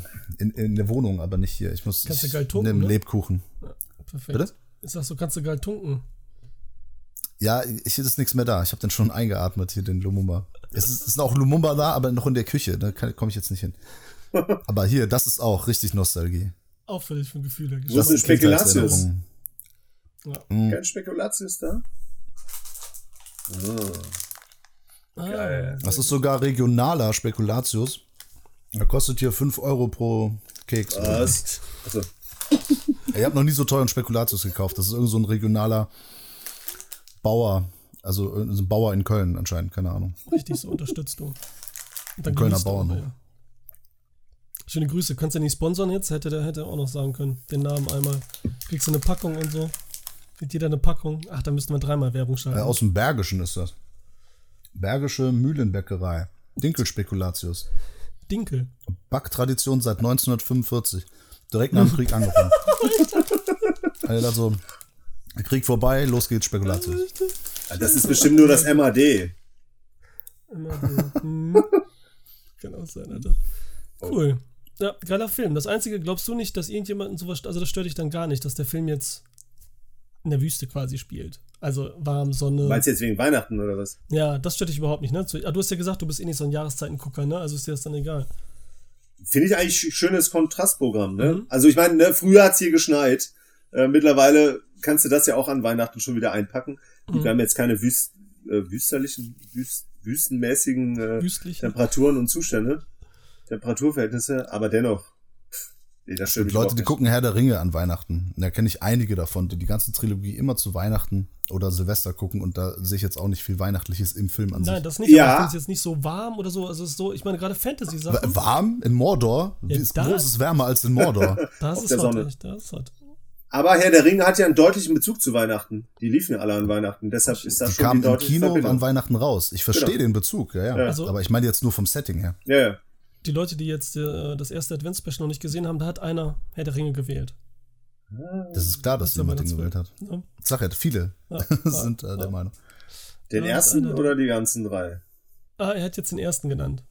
in der Wohnung, aber nicht hier. Ich muss Kannst du ich geil tunken, ne? Lebkuchen. Perfekt. Bitte? Ich sag so, kannst du geil tunken. Ja, ich ist nichts mehr da. Ich habe den schon eingeatmet hier, den Lumumba. Es ist, ist auch Lumumba da, aber noch in der Küche. Da komme ich jetzt nicht hin. Aber hier, das ist auch richtig Nostalgie. Auch völlig von Gefühle. So ist eine Spekulatius. Ja. Kein Spekulatius da? Ah, Geil. Das ist sogar regionaler Spekulatius. Er kostet hier 5 Euro pro Keks. Was? Also, Ich habe noch nie so teuren Spekulatius gekauft. Das ist irgend so ein regionaler Bauer. Also ein Bauer in Köln anscheinend, keine Ahnung. Richtig so unterstützt du. Und dann Kölner Bauernhof. ja. Schöne Grüße. Kannst du nicht sponsern jetzt? Hätte der hätte er auch noch sagen können. Den Namen einmal. Kriegst du eine Packung und so. Kriegt jeder eine Packung. Ach, da müssten wir dreimal Werbung schalten. Äh, aus dem Bergischen ist das. Bergische Mühlenbäckerei. Dinkelspekulatius. Dinkel. Backtradition seit 1945. Direkt nach dem Krieg angefangen. also, also, Krieg vorbei, los geht's, Spekulatius. das ist bestimmt nur das MAD. So. Hm. Kann auch sein, Alter. Cool. Ja, geiler Film. Das Einzige, glaubst du nicht, dass irgendjemanden sowas, also das stört dich dann gar nicht, dass der Film jetzt in der Wüste quasi spielt. Also warm, Sonne. Meinst du jetzt wegen Weihnachten oder was? Ja, das stört dich überhaupt nicht, ne? Ah, Du hast ja gesagt, du bist eh nicht so ein Jahreszeitengucker, ne? Also ist dir das dann egal. Finde ich eigentlich ein schönes Kontrastprogramm, ne? Mhm. Also ich meine, ne, früher hat's hier geschneit. Äh, mittlerweile kannst du das ja auch an Weihnachten schon wieder einpacken. Mhm. Wir haben jetzt keine wüst, äh, wüsterlichen, wüst, wüstenmäßigen äh. Temperaturen und Zustände, Temperaturverhältnisse, aber dennoch. pff, Nee, das mich Leute, die nicht. gucken Herr der Ringe an Weihnachten. Da kenne ich einige davon, die die ganze Trilogie immer zu Weihnachten oder Silvester gucken und da sehe ich jetzt auch nicht viel Weihnachtliches im Film an Nein, sich. das nicht, Ja. aber ich finde es jetzt nicht so warm oder so. Also es ist so, ich meine, gerade Fantasy-Sachen, Warm in Mordor? Ja, ist, da- wo ist es wärmer als in Mordor? das ist Sonne. echt, das ist. Aber Herr der Ringe hat ja einen deutlichen Bezug zu Weihnachten. Die liefen ja alle an Weihnachten. Deshalb ist das Die schon kamen die im Kino Verbindung. an Weihnachten raus. Ich verstehe Genau. den Bezug, ja, ja. Ja. Also- Aber ich meine jetzt nur vom Setting her. Ja, ja. Die Leute, die jetzt äh, das erste Advents-Special noch nicht gesehen haben, da hat einer Herr der Ringe gewählt. Das ist klar, dass Das ist jemand den gewählt hat. Ja. Sag ja, viele Ja, sind äh, der ja. Meinung. Den Ja, ersten einer- oder die ganzen drei? Ah, er hat jetzt den ersten genannt.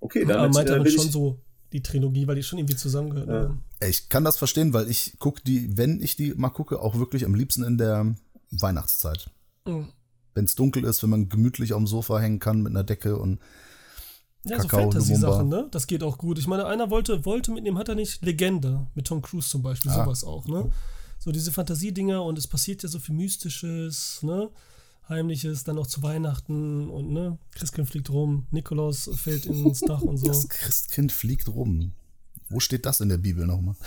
Okay, aber damit meint äh, er schon ich, so die Trilogie, weil die schon irgendwie zusammengehören. Ja. haben. Ich kann das verstehen, weil ich gucke die, wenn ich die mal gucke, auch wirklich am liebsten in der Weihnachtszeit. Mhm. Wenn es dunkel ist, wenn man gemütlich auf dem Sofa hängen kann mit einer Decke und Ja, so Kakao, Fantasy-Sachen, Lumumba. ne? Das geht auch gut. Ich meine, einer wollte, wollte mitnehmen, hat er nicht Legende mit Tom Cruise zum Beispiel, Ah. sowas auch, ne? So diese Fantasiedinger und es passiert ja so viel Mystisches, ne? Heimliches, dann auch zu Weihnachten und ne, Christkind fliegt rum, Nikolaus fällt ins Dach und so. das Christkind fliegt rum. Wo steht das in der Bibel nochmal?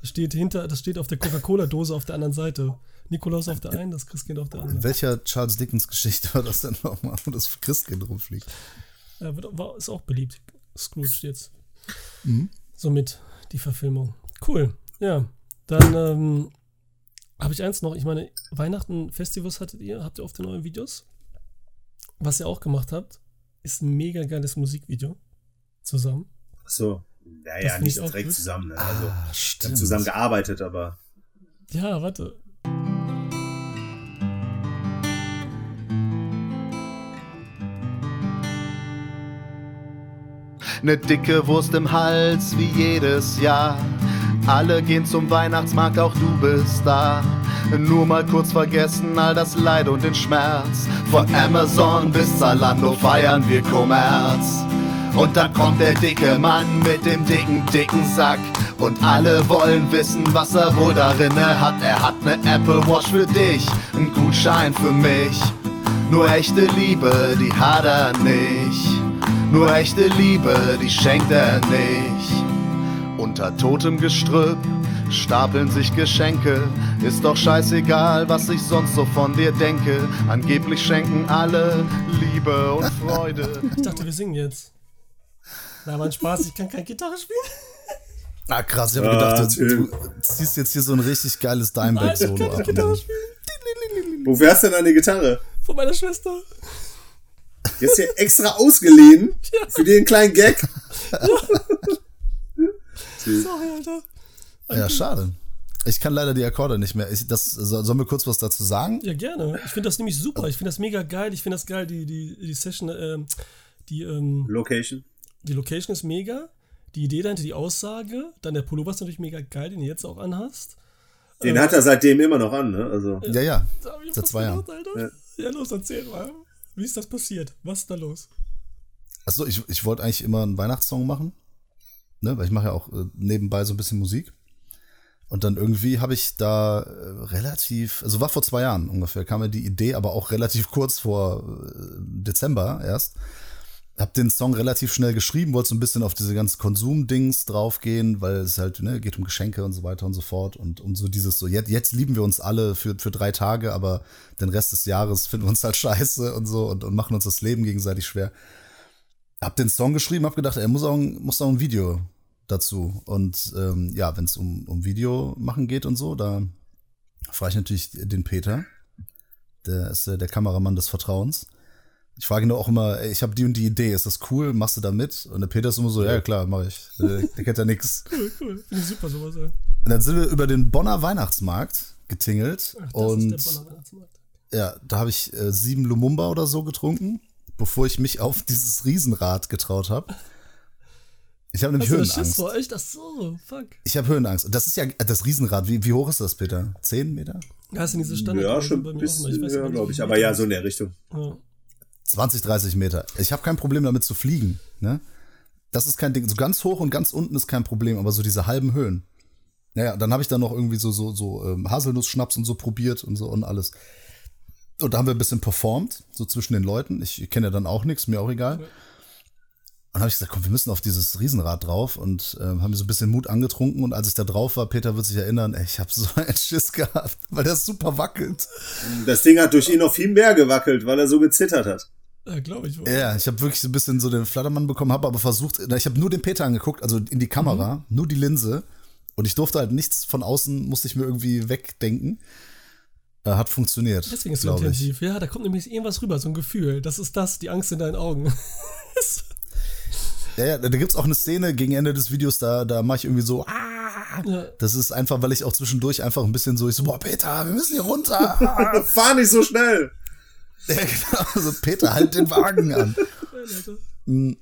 Das steht hinter, das steht auf der Coca-Cola-Dose auf der anderen Seite. Nikolaus auf der einen, das Christkind auf der In anderen. welcher Charles Dickens Geschichte war das denn nochmal, wo das Christkind rumfliegt? Ja, wird, war, ist auch beliebt. Scrooge jetzt. Mhm. Somit die Verfilmung. Cool. Ja. Dann ähm, habe ich eins noch. Ich meine, Weihnachten, Festivals hattet ihr? Habt ihr auf den neuen Videos? Was ihr auch gemacht habt, ist ein mega geiles Musikvideo. Zusammen. Achso, Das naja, nicht direkt gut. zusammen. Ne? Also, Ah, wir haben stimmt. zusammen gearbeitet, aber Ja, warte. Ne dicke Wurst im Hals wie jedes Jahr. Alle gehen zum Weihnachtsmarkt, auch du bist da. Nur mal kurz vergessen all das Leid und den Schmerz. Von Amazon bis Zalando feiern wir Kommerz. Und dann kommt der dicke Mann mit dem dicken, dicken Sack. Und alle wollen wissen, was er wohl darinne hat. Er hat ne Apple Watch für dich, einen Gutschein für mich. Nur echte Liebe, die hat er nicht. Nur echte Liebe, die schenkt er nicht. Unter totem Gestrüpp stapeln sich Geschenke. Ist doch scheißegal, was ich sonst so von dir denke. Angeblich schenken alle Liebe und Freude. Ich dachte, wir singen jetzt. Na, war ein Spaß, ich kann keine Gitarre spielen. Ah, krass, ich habe Ah, gedacht, du, du ziehst jetzt hier so ein richtig geiles kann ab. keine Gitarre spielen. wofür hast du denn eine Gitarre? Von meiner Schwester. Du ja extra ausgeliehen für den kleinen Gag. Sorry, Alter. Ja, schade. Ich kann leider die Akkorde nicht mehr. Ich, das, so- sollen wir kurz was dazu sagen? Ja, gerne. Ich finde das nämlich super. Ich finde das mega geil. Ich finde das geil, die, die, die Session, ähm, die, ähm, Location. die Location ist mega. Die Idee dahinter, die Aussage. Dann der Pullover ist natürlich mega geil, den du jetzt auch anhast. Den hat er seitdem immer noch an, ne? Also, Ja, ja. Seit zwei Jahren. Ja. los, erzähl mal. Wie ist das passiert? Was ist da los? Achso, ich, ich wollte eigentlich immer einen Weihnachtssong machen. Ne, weil ich mache ja auch äh, nebenbei so ein bisschen Musik. Und dann irgendwie habe ich da äh, relativ, also war vor zwei Jahren ungefähr, kam mir die Idee, aber auch relativ kurz vor äh, Dezember erst. Hab den Song relativ schnell geschrieben, wollte so ein bisschen auf diese ganzen Konsum-Dings draufgehen, weil es halt, ne, geht um Geschenke und so weiter und so fort. Und um so dieses so, jetzt, jetzt lieben wir uns alle für, für drei Tage, aber den Rest des Jahres finden wir uns halt scheiße und so und, und machen uns das Leben gegenseitig schwer hab den Song geschrieben, hab gedacht, er muss auch muss auch ein Video dazu. Und ähm, ja, wenn es um, um Video machen geht und so, da frage ich natürlich den Peter. Der ist äh, der Kameramann des Vertrauens. Ich frage ihn auch immer, ey, ich habe die und die Idee, ist das cool? Machst du da mit? Und der Peter ist immer so, ja klar, mache ich. Der, kennt ja nix. Cool, cool. Finde ich super, sowas. Ja. Und dann sind wir über den Bonner Weihnachtsmarkt getingelt Ach, das und ist der Bonner Weihnachtsmarkt. ja, da habe ich äh, sieben Lumumba oder so getrunken, bevor ich mich auf dieses Riesenrad getraut habe. Ich habe nämlich du das Schiss Höhenangst. vor? Echt? Ach so, fuck. Ich habe Höhenangst. Und das ist ja das Riesenrad. Wie, wie hoch ist das, Peter? Zehn Meter? Ja, ist denn diese Standard? ja, schon bei ein mir auch immer. bisschen weiß höher, nicht, glaube ich. Aber ja, das so in der Richtung. Ja. 20, 30 Meter. Ich habe kein Problem damit zu fliegen. Ne? Das ist kein Ding. So ganz hoch und ganz unten ist kein Problem, aber so diese halben Höhen. Naja, dann habe ich dann noch irgendwie so, so, so ähm, Haselnuss-Schnaps und so probiert und so und alles. Und da haben wir ein bisschen performt, so zwischen den Leuten. Ich kenne ja dann auch nichts, mir auch egal. Und habe ich gesagt, komm, wir müssen auf dieses Riesenrad drauf und ähm, haben so ein bisschen Mut angetrunken. Und als ich da drauf war, Peter wird sich erinnern, ey, ich habe so einen Schiss gehabt, weil das super wackelt. Das Ding hat durch ihn noch viel mehr gewackelt, weil er so gezittert hat. Ja, glaube ich wohl. Ja, ich habe wirklich so ein bisschen so den Flattermann bekommen, habe aber versucht, ich habe nur den Peter angeguckt, also in die Kamera, nur die Linse. Und ich durfte halt nichts von außen, musste ich mir irgendwie wegdenken. Äh, hat funktioniert. Deswegen ist es so glaub ich. intensiv. Ja, da kommt nämlich irgendwas rüber, so ein Gefühl. Das ist das, die Angst in deinen Augen. Ja, ja, da gibt's auch eine Szene gegen Ende des Videos, da, da mache ich irgendwie so, ah, Ja. das ist einfach, weil ich auch zwischendurch einfach ein bisschen so, ich so, boah, Peter, wir müssen hier runter. Fahr nicht so schnell. ja, genau, so, Peter, halt den Wagen an.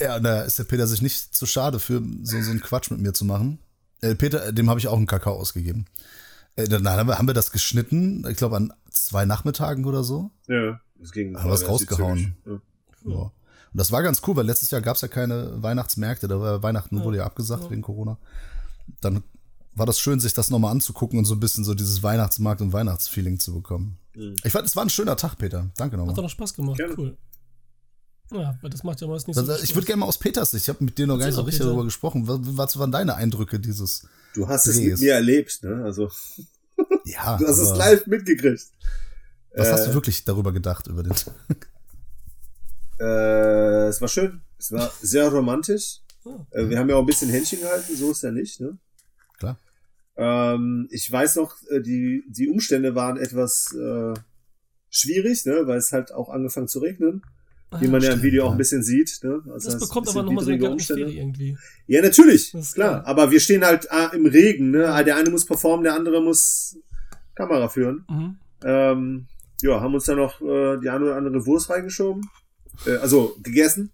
Ja, da ist der Peter sich nicht zu schade für so, so einen Quatsch mit mir zu machen. Äh, Peter, dem habe ich auch einen Kakao ausgegeben. Äh, dann haben wir, haben wir das geschnitten, ich glaube an zwei Nachmittagen oder so. Ja, das ging. Haben wir es rausgehauen. Ja. Ja. Und das war ganz cool, weil letztes Jahr gab es ja keine Weihnachtsmärkte, da war Weihnachten wurde ja abgesagt wegen Corona. Dann war das schön, sich das nochmal anzugucken und so ein bisschen so dieses Weihnachtsmarkt- und Weihnachtsfeeling zu bekommen. Ich fand, es war ein schöner Tag, Peter. Danke Hat doch nochmal. noch Spaß gemacht. Gerne. Cool. Ja, weil das macht ja meist nicht so Also, viel ich würde gerne mal aus Peters Sicht, ich habe mit dir noch gar nicht so richtig Peter. darüber gesprochen. Was, waren deine Eindrücke dieses? Du hast es Drehs. mit mir erlebt, ne? Also, Ja, du hast es live mitgekriegt. Was hast Äh, du wirklich darüber gedacht über den? Äh, es war schön. Es war sehr romantisch. Äh, wir haben ja auch ein bisschen Händchen gehalten, so ist ja nicht, ne? Klar. Ähm, ich weiß noch, äh, die, die Umstände waren etwas äh, schwierig, ne? Weil es halt auch angefangen zu regnen. Wie man ja im stimmt, Video auch ja. ein bisschen sieht. Ne? Also Das ist bekommt aber nochmal so eine Atmosphäre irgendwie. Ja, natürlich, Das ist klar. geil. Aber wir stehen halt ah, im Regen. Ne? Ah, Der eine muss performen, der andere muss Kamera führen. Mhm. Ähm, ja, haben uns dann noch äh, die eine oder andere Wurst reingeschoben. Äh, also gegessen.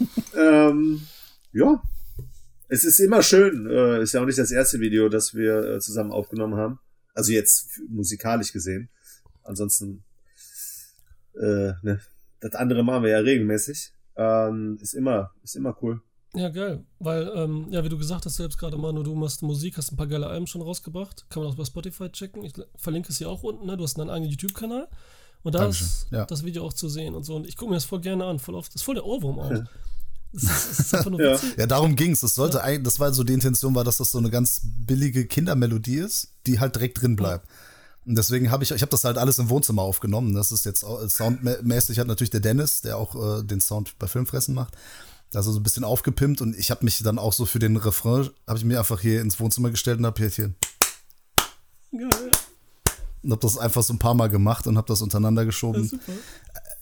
ähm, ja. Es ist immer schön. Äh, ist ja auch nicht das erste Video, das wir äh, zusammen aufgenommen haben. Also jetzt musikalisch gesehen. Ansonsten, äh, ne, das andere machen wir ja regelmäßig. Ähm, ist immer, ist immer cool. Ja, geil. Weil, ähm, ja, wie du gesagt hast, selbst gerade, Manu, du machst Musik, hast ein paar geile Alben schon rausgebracht. Kann man auch bei Spotify checken. Ich verlinke es hier auch unten, ne? Du hast einen eigenen YouTube-Kanal. Und da Dankeschön, ist ja. das Video auch zu sehen und so. Und ich gucke mir das voll gerne an. Voll oft. Das ist voll der Ohrwurm auch. Ist, einfach nur Ja. witzig. Ja, darum ging's. Das sollte eigentlich, das war so die Intention, war, dass das so eine ganz billige Kindermelodie ist, die halt direkt drin bleibt. Und deswegen habe ich, ich habe das halt alles im Wohnzimmer aufgenommen. Das ist jetzt soundmäßig hat natürlich der Dennis, der auch äh, den Sound bei Filmfressen macht. Also so ein bisschen aufgepimpt und ich habe mich dann auch so für den Refrain, habe ich mir einfach hier ins Wohnzimmer gestellt und habe hier, hier Geil. und habe das einfach so ein paar Mal gemacht und habe das untereinander Ja, geschoben. super.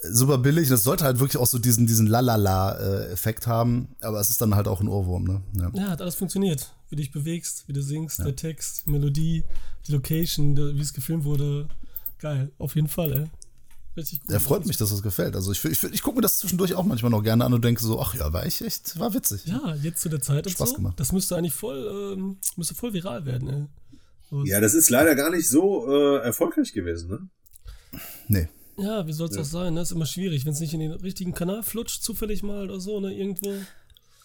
Super billig. Das sollte halt wirklich auch so diesen, diesen Lalala-Effekt haben, aber es ist dann halt auch ein Ohrwurm, ne? Ja. Ja, hat alles funktioniert. Wie du dich bewegst, wie du singst, der Text, Melodie, die Location, wie es gefilmt wurde. Geil, auf jeden Fall, ey. Richtig gut. Er freut mich, dass das gefällt. Also ich, ich, ich gucke mir das zwischendurch auch manchmal noch gerne an und denke so, ach ja, war ich echt, war witzig. Ja, jetzt zu der Zeit und Spaß so. gemacht. Das müsste eigentlich voll, ähm, müsste voll viral werden, ey. So, Ja, das ist leider gar nicht so äh, erfolgreich gewesen, ne? Nee. Ja, wie soll es auch sein, ne? Ist immer schwierig, wenn es nicht in den richtigen Kanal flutscht, zufällig mal oder so, ne? Irgendwo.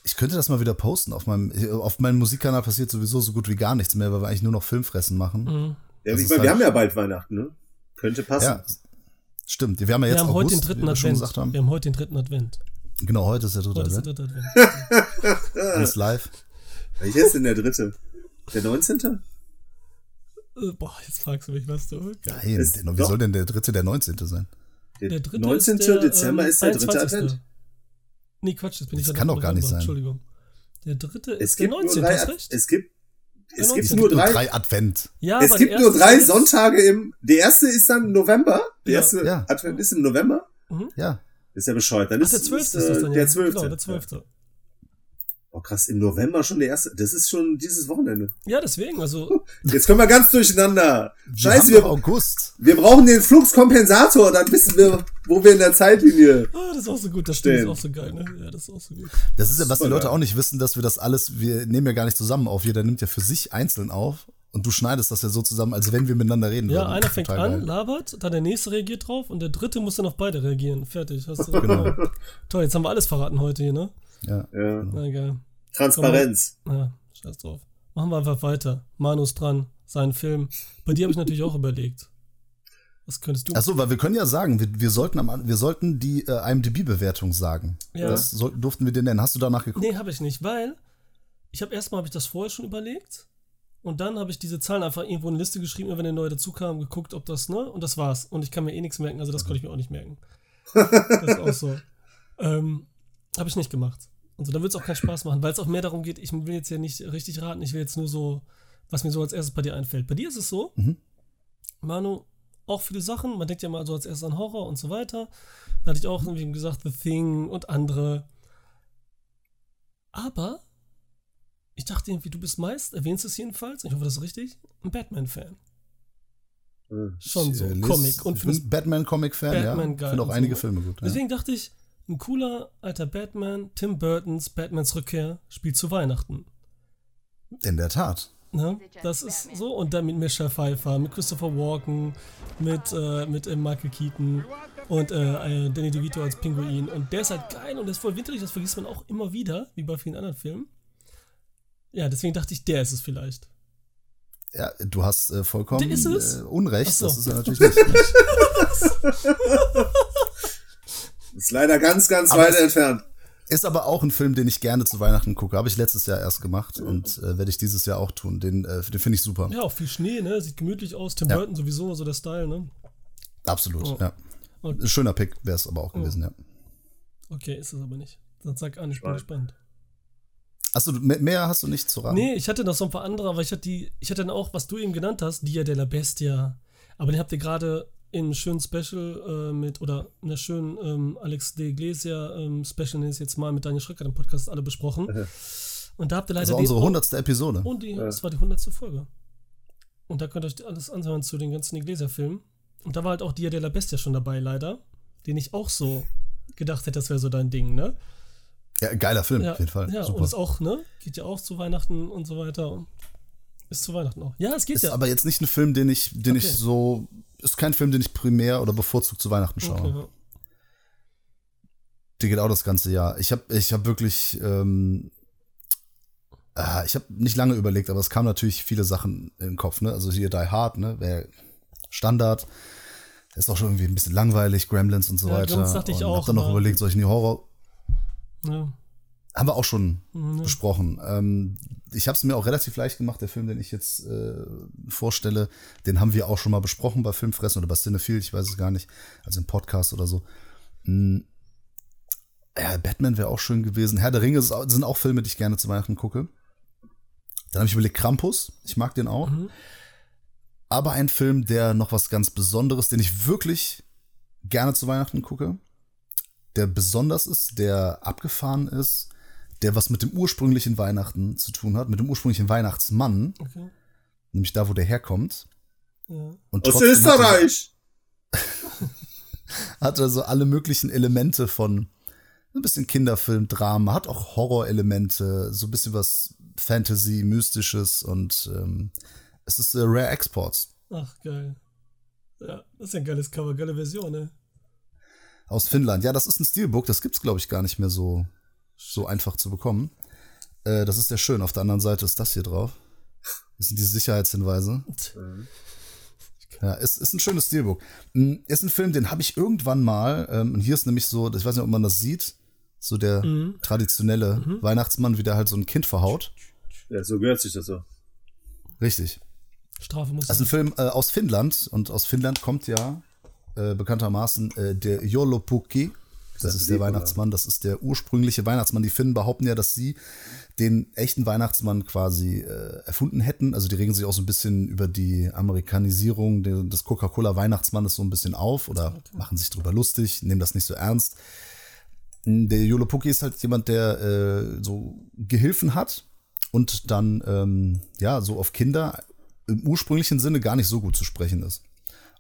Ich könnte das mal wieder posten. Auf meinem, auf meinem Musikkanal passiert sowieso so gut wie gar nichts mehr, weil wir eigentlich nur noch Filmfressen machen. Mhm. Ja, ich meine, wir halt- haben ja bald Weihnachten, ne? Könnte passen. Ja, stimmt. Wir haben ja jetzt Wir haben heute den August, dritten wie wir schon Advent. gesagt haben. Wir haben heute den dritten Advent. Genau, heute ist der dritte Heute ist der Advent. dritte Advent. Alles live. Welcher ist denn der dritte? Der 19.? Äh, boah, jetzt fragst du mich, was du. Geil. Nein, Ist- wie doch. soll denn der dritte der 19. sein? Der, Der dritte 19. ist der, Dezember ähm, ist der dritte 21.. Advent. Nee, Quatsch, das bin ich Das kann doch gar nicht sein. Entschuldigung. Der dritte Es ist der gibt 19. nur drei, hast recht. es gibt, es gibt 19. nur Nur drei, drei Advent. ja, es aber gibt nur drei ist Sonntage im, der erste ist dann November. Der Ja. erste Ja. Advent ist im November. Ja. Ist ja bescheuert. Dann Ach, ist, der 12. ist, ist das äh, dann ja. der 12. Genau, der 12. Oh krass, im November schon der erste. Das ist schon dieses Wochenende. Ja, deswegen, also, Jetzt kommen wir ganz durcheinander. Wir Scheiße, wir, August. wir brauchen den Fluxkompensator, dann wissen wir, wo wir in der Zeitlinie. ah, das ist auch so gut, das stimmt, Stehen. ist auch so geil, ne? Ja, das ist auch so gut. Das ist ja, was die Leute geil. auch nicht wissen, dass wir das alles, wir nehmen ja gar nicht zusammen auf. Jeder nimmt ja für sich einzeln auf und du schneidest das ja so zusammen, als wenn wir miteinander reden Ja, würden. einer fängt Total an, geil. labert, dann der nächste reagiert drauf und der dritte muss dann auf beide reagieren. Fertig. Hast du, Genau. Toll, jetzt haben wir alles verraten heute hier, ne? Ja. Ja. Na geil. Transparenz. Ja, scheiß drauf. Machen wir einfach weiter. Manus dran, sein Film. Bei dir habe ich natürlich auch überlegt. Was könntest du? Achso, weil wir können ja sagen, wir, wir, sollten, am, wir sollten die äh, IMDb-Bewertung sagen. Ja. Das sollten, durften wir den nennen. Hast du danach geguckt? Nee, habe ich nicht, weil ich habe erstmal habe ich das vorher schon überlegt und dann habe ich diese Zahlen einfach irgendwo in eine Liste geschrieben, immer wenn eine neue dazu kam, geguckt, ob das, ne? Und das war's. Und ich kann mir eh nichts merken, also das konnte ich mir auch nicht merken. das ist auch so. Ähm, habe ich nicht gemacht. Und so, dann wird es auch keinen Spaß machen, weil es auch mehr darum geht, ich will jetzt ja nicht richtig raten, ich will jetzt nur so, was mir so als erstes bei dir einfällt. Bei dir ist es so, Mhm. Manu, auch viele Sachen, man denkt ja mal so als erstes an Horror und so weiter. Da hatte ich auch irgendwie gesagt, The Thing und andere. Aber ich dachte irgendwie, du bist meist, erwähnst es jedenfalls, ich hoffe, das ist richtig, ein Batman-Fan. Schon so, lese- Comic. Und ich bin Batman-Comic-Fan, ja. Batman Finde auch einige so. Filme gut. Ja. Deswegen dachte ich, ein cooler alter Batman, Tim Burtons Batmans Rückkehr, spielt zu Weihnachten. In der Tat. Ne? Das ist so. Und dann mit Michelle Pfeiffer, mit Christopher Walken, mit, äh, mit äh, Michael Keaton und äh, äh, Danny DeVito als Pinguin. Und der ist halt geil und der ist voll winterlich, das vergisst man auch immer wieder, wie bei vielen anderen Filmen. Ja, deswegen dachte ich, der ist es vielleicht. Ja, du hast äh, vollkommen Der ist es? Äh, Unrecht. So. Das ist er natürlich nicht. Ist leider ganz, ganz Aber weit es- entfernt. Ist aber auch ein Film, den ich gerne zu Weihnachten gucke. Habe ich letztes Jahr erst gemacht und äh, werde ich dieses Jahr auch tun. Den, äh, den finde ich super. Ja, auch viel Schnee, ne? Sieht gemütlich aus. Tim Ja. Burton sowieso, so der Style, ne? Absolut, Oh. ja. Ein schöner Pick wäre es aber auch gewesen, ja. Okay, ist es aber nicht. Dann sag an, ich bin gespannt. Achso, du- mehr- hast du nicht zu raten. Nee, ich hatte noch so ein paar andere, aber ich hatte die, ich hatte dann auch, was du eben genannt hast, Dia de la Bestia. Aber den habt ihr gerade in einem schönen Special äh, mit, oder in einer schönen ähm, Alex de Iglesia ähm, Special, nenne ich es jetzt mal, mit Daniel Schröcker im Podcast alle besprochen. Und da habt ihr leider Das war unsere hundertste Episode. Und die, das war die hundertste Folge. Und da könnt ihr euch alles anhören zu den ganzen Iglesia-Filmen. Und da war halt auch Dia de la Bestia schon dabei, leider. Den ich auch so gedacht hätte, das wäre so dein Ding, ne? Ja, geiler Film, Ja, auf jeden Fall. ja Super. und ist auch, ne? Geht ja auch zu Weihnachten und so weiter. Ist zu Weihnachten auch. Ja, es geht ist ja. aber jetzt nicht ein Film, den ich, den Okay. ich so. Ist kein Film, den ich primär oder bevorzugt zu Weihnachten schaue. okay, ja. Die geht auch das ganze Jahr. Ich habe ich hab wirklich. Ähm, ah, ich habe nicht lange überlegt, aber es kamen natürlich viele Sachen in den Kopf. Ne? Also hier Die Hard, ne? Wär Standard. Ist auch schon irgendwie ein bisschen langweilig, Gremlins und so Ja, weiter. Gremlins dachte ich und auch, Hab dann noch aber- überlegt, soll ich in die Horror. Ja. Haben wir auch schon Mhm. besprochen. Ähm, ich habe es mir auch relativ leicht gemacht. Der Film, den ich jetzt äh, vorstelle, den haben wir auch schon mal besprochen bei Filmfressen oder bei Cinephile, ich weiß es gar nicht, also im Podcast oder so. Hm. Ja, Batman wäre auch schön gewesen. Herr der Ringe sind auch Filme, die ich gerne zu Weihnachten gucke. Dann habe ich überlegt, Krampus, ich mag den auch. Mhm. Aber ein Film, der noch was ganz Besonderes, den ich wirklich gerne zu Weihnachten gucke, der besonders ist, der abgefahren ist, der was mit dem ursprünglichen Weihnachten zu tun hat, mit dem ursprünglichen Weihnachtsmann, Okay. nämlich da, wo der herkommt. Ja. Und Aus er- Österreich. hat er so alle möglichen Elemente von ein bisschen Kinderfilm, Drama, hat auch Horrorelemente, so ein bisschen was Fantasy, Mystisches und ähm, es ist äh, Rare Exports Ach, geil. Ja, das ist ja ein geiles Cover, geile Version, ne? Aus Finnland. Ja, das ist ein Steelbook, das gibt's glaube ich gar nicht mehr so, so einfach zu bekommen. Äh, das ist sehr schön. Auf der anderen Seite ist das hier drauf. Das sind die Sicherheitshinweise. Ja, es ist ein schönes Steelbook. Mm, Ist ein Film, den habe ich irgendwann mal, ähm, und hier ist nämlich so, ich weiß nicht, ob man das sieht, so der traditionelle Weihnachtsmann, wie der halt so ein Kind verhaut. Ja, so gehört sich das so. Richtig. Strafe muss Das ist ein. Film äh, aus Finnland und aus Finnland kommt ja äh, bekanntermaßen äh, der Jolopukki. Das ist der Weihnachtsmann, das ist der ursprüngliche Weihnachtsmann. Die Finnen behaupten ja, dass sie den echten Weihnachtsmann quasi äh, erfunden hätten. Also die regen sich auch so ein bisschen über die Amerikanisierung des Coca-Cola Weihnachtsmannes so ein bisschen auf oder machen sich drüber lustig, nehmen das nicht so ernst. Der Jolopukki ist halt jemand, der äh, so Gehilfen hat und dann ähm, ja so auf Kinder im ursprünglichen Sinne gar nicht so gut zu sprechen ist.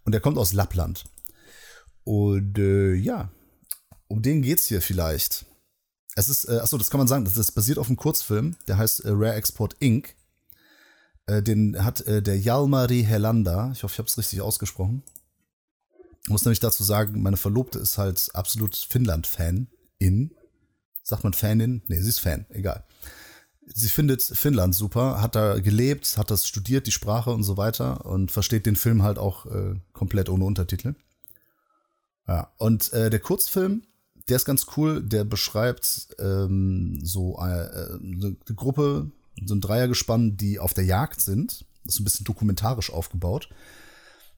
Und er kommt aus Lappland. Und äh, ja, um den geht's hier vielleicht. Es ist, äh, achso, das kann man sagen, das ist basiert auf einem Kurzfilm, der heißt äh, Rare Export Inc. Äh, den hat äh, der Jalmari Helanda, ich hoffe, ich habe es richtig ausgesprochen. Ich muss nämlich dazu sagen, meine Verlobte ist halt absolut Finnland-Fan. In. Sagt man Fanin? Nee, sie ist Fan, egal. Sie findet Finnland super, hat da gelebt, hat das studiert, die Sprache und so weiter und versteht den Film halt auch äh, komplett ohne Untertitel. Ja, und äh, der Kurzfilm, der ist ganz cool, der beschreibt ähm, so äh, äh, eine Gruppe, so ein Dreiergespann, die auf der Jagd sind. Das ist ein bisschen dokumentarisch aufgebaut.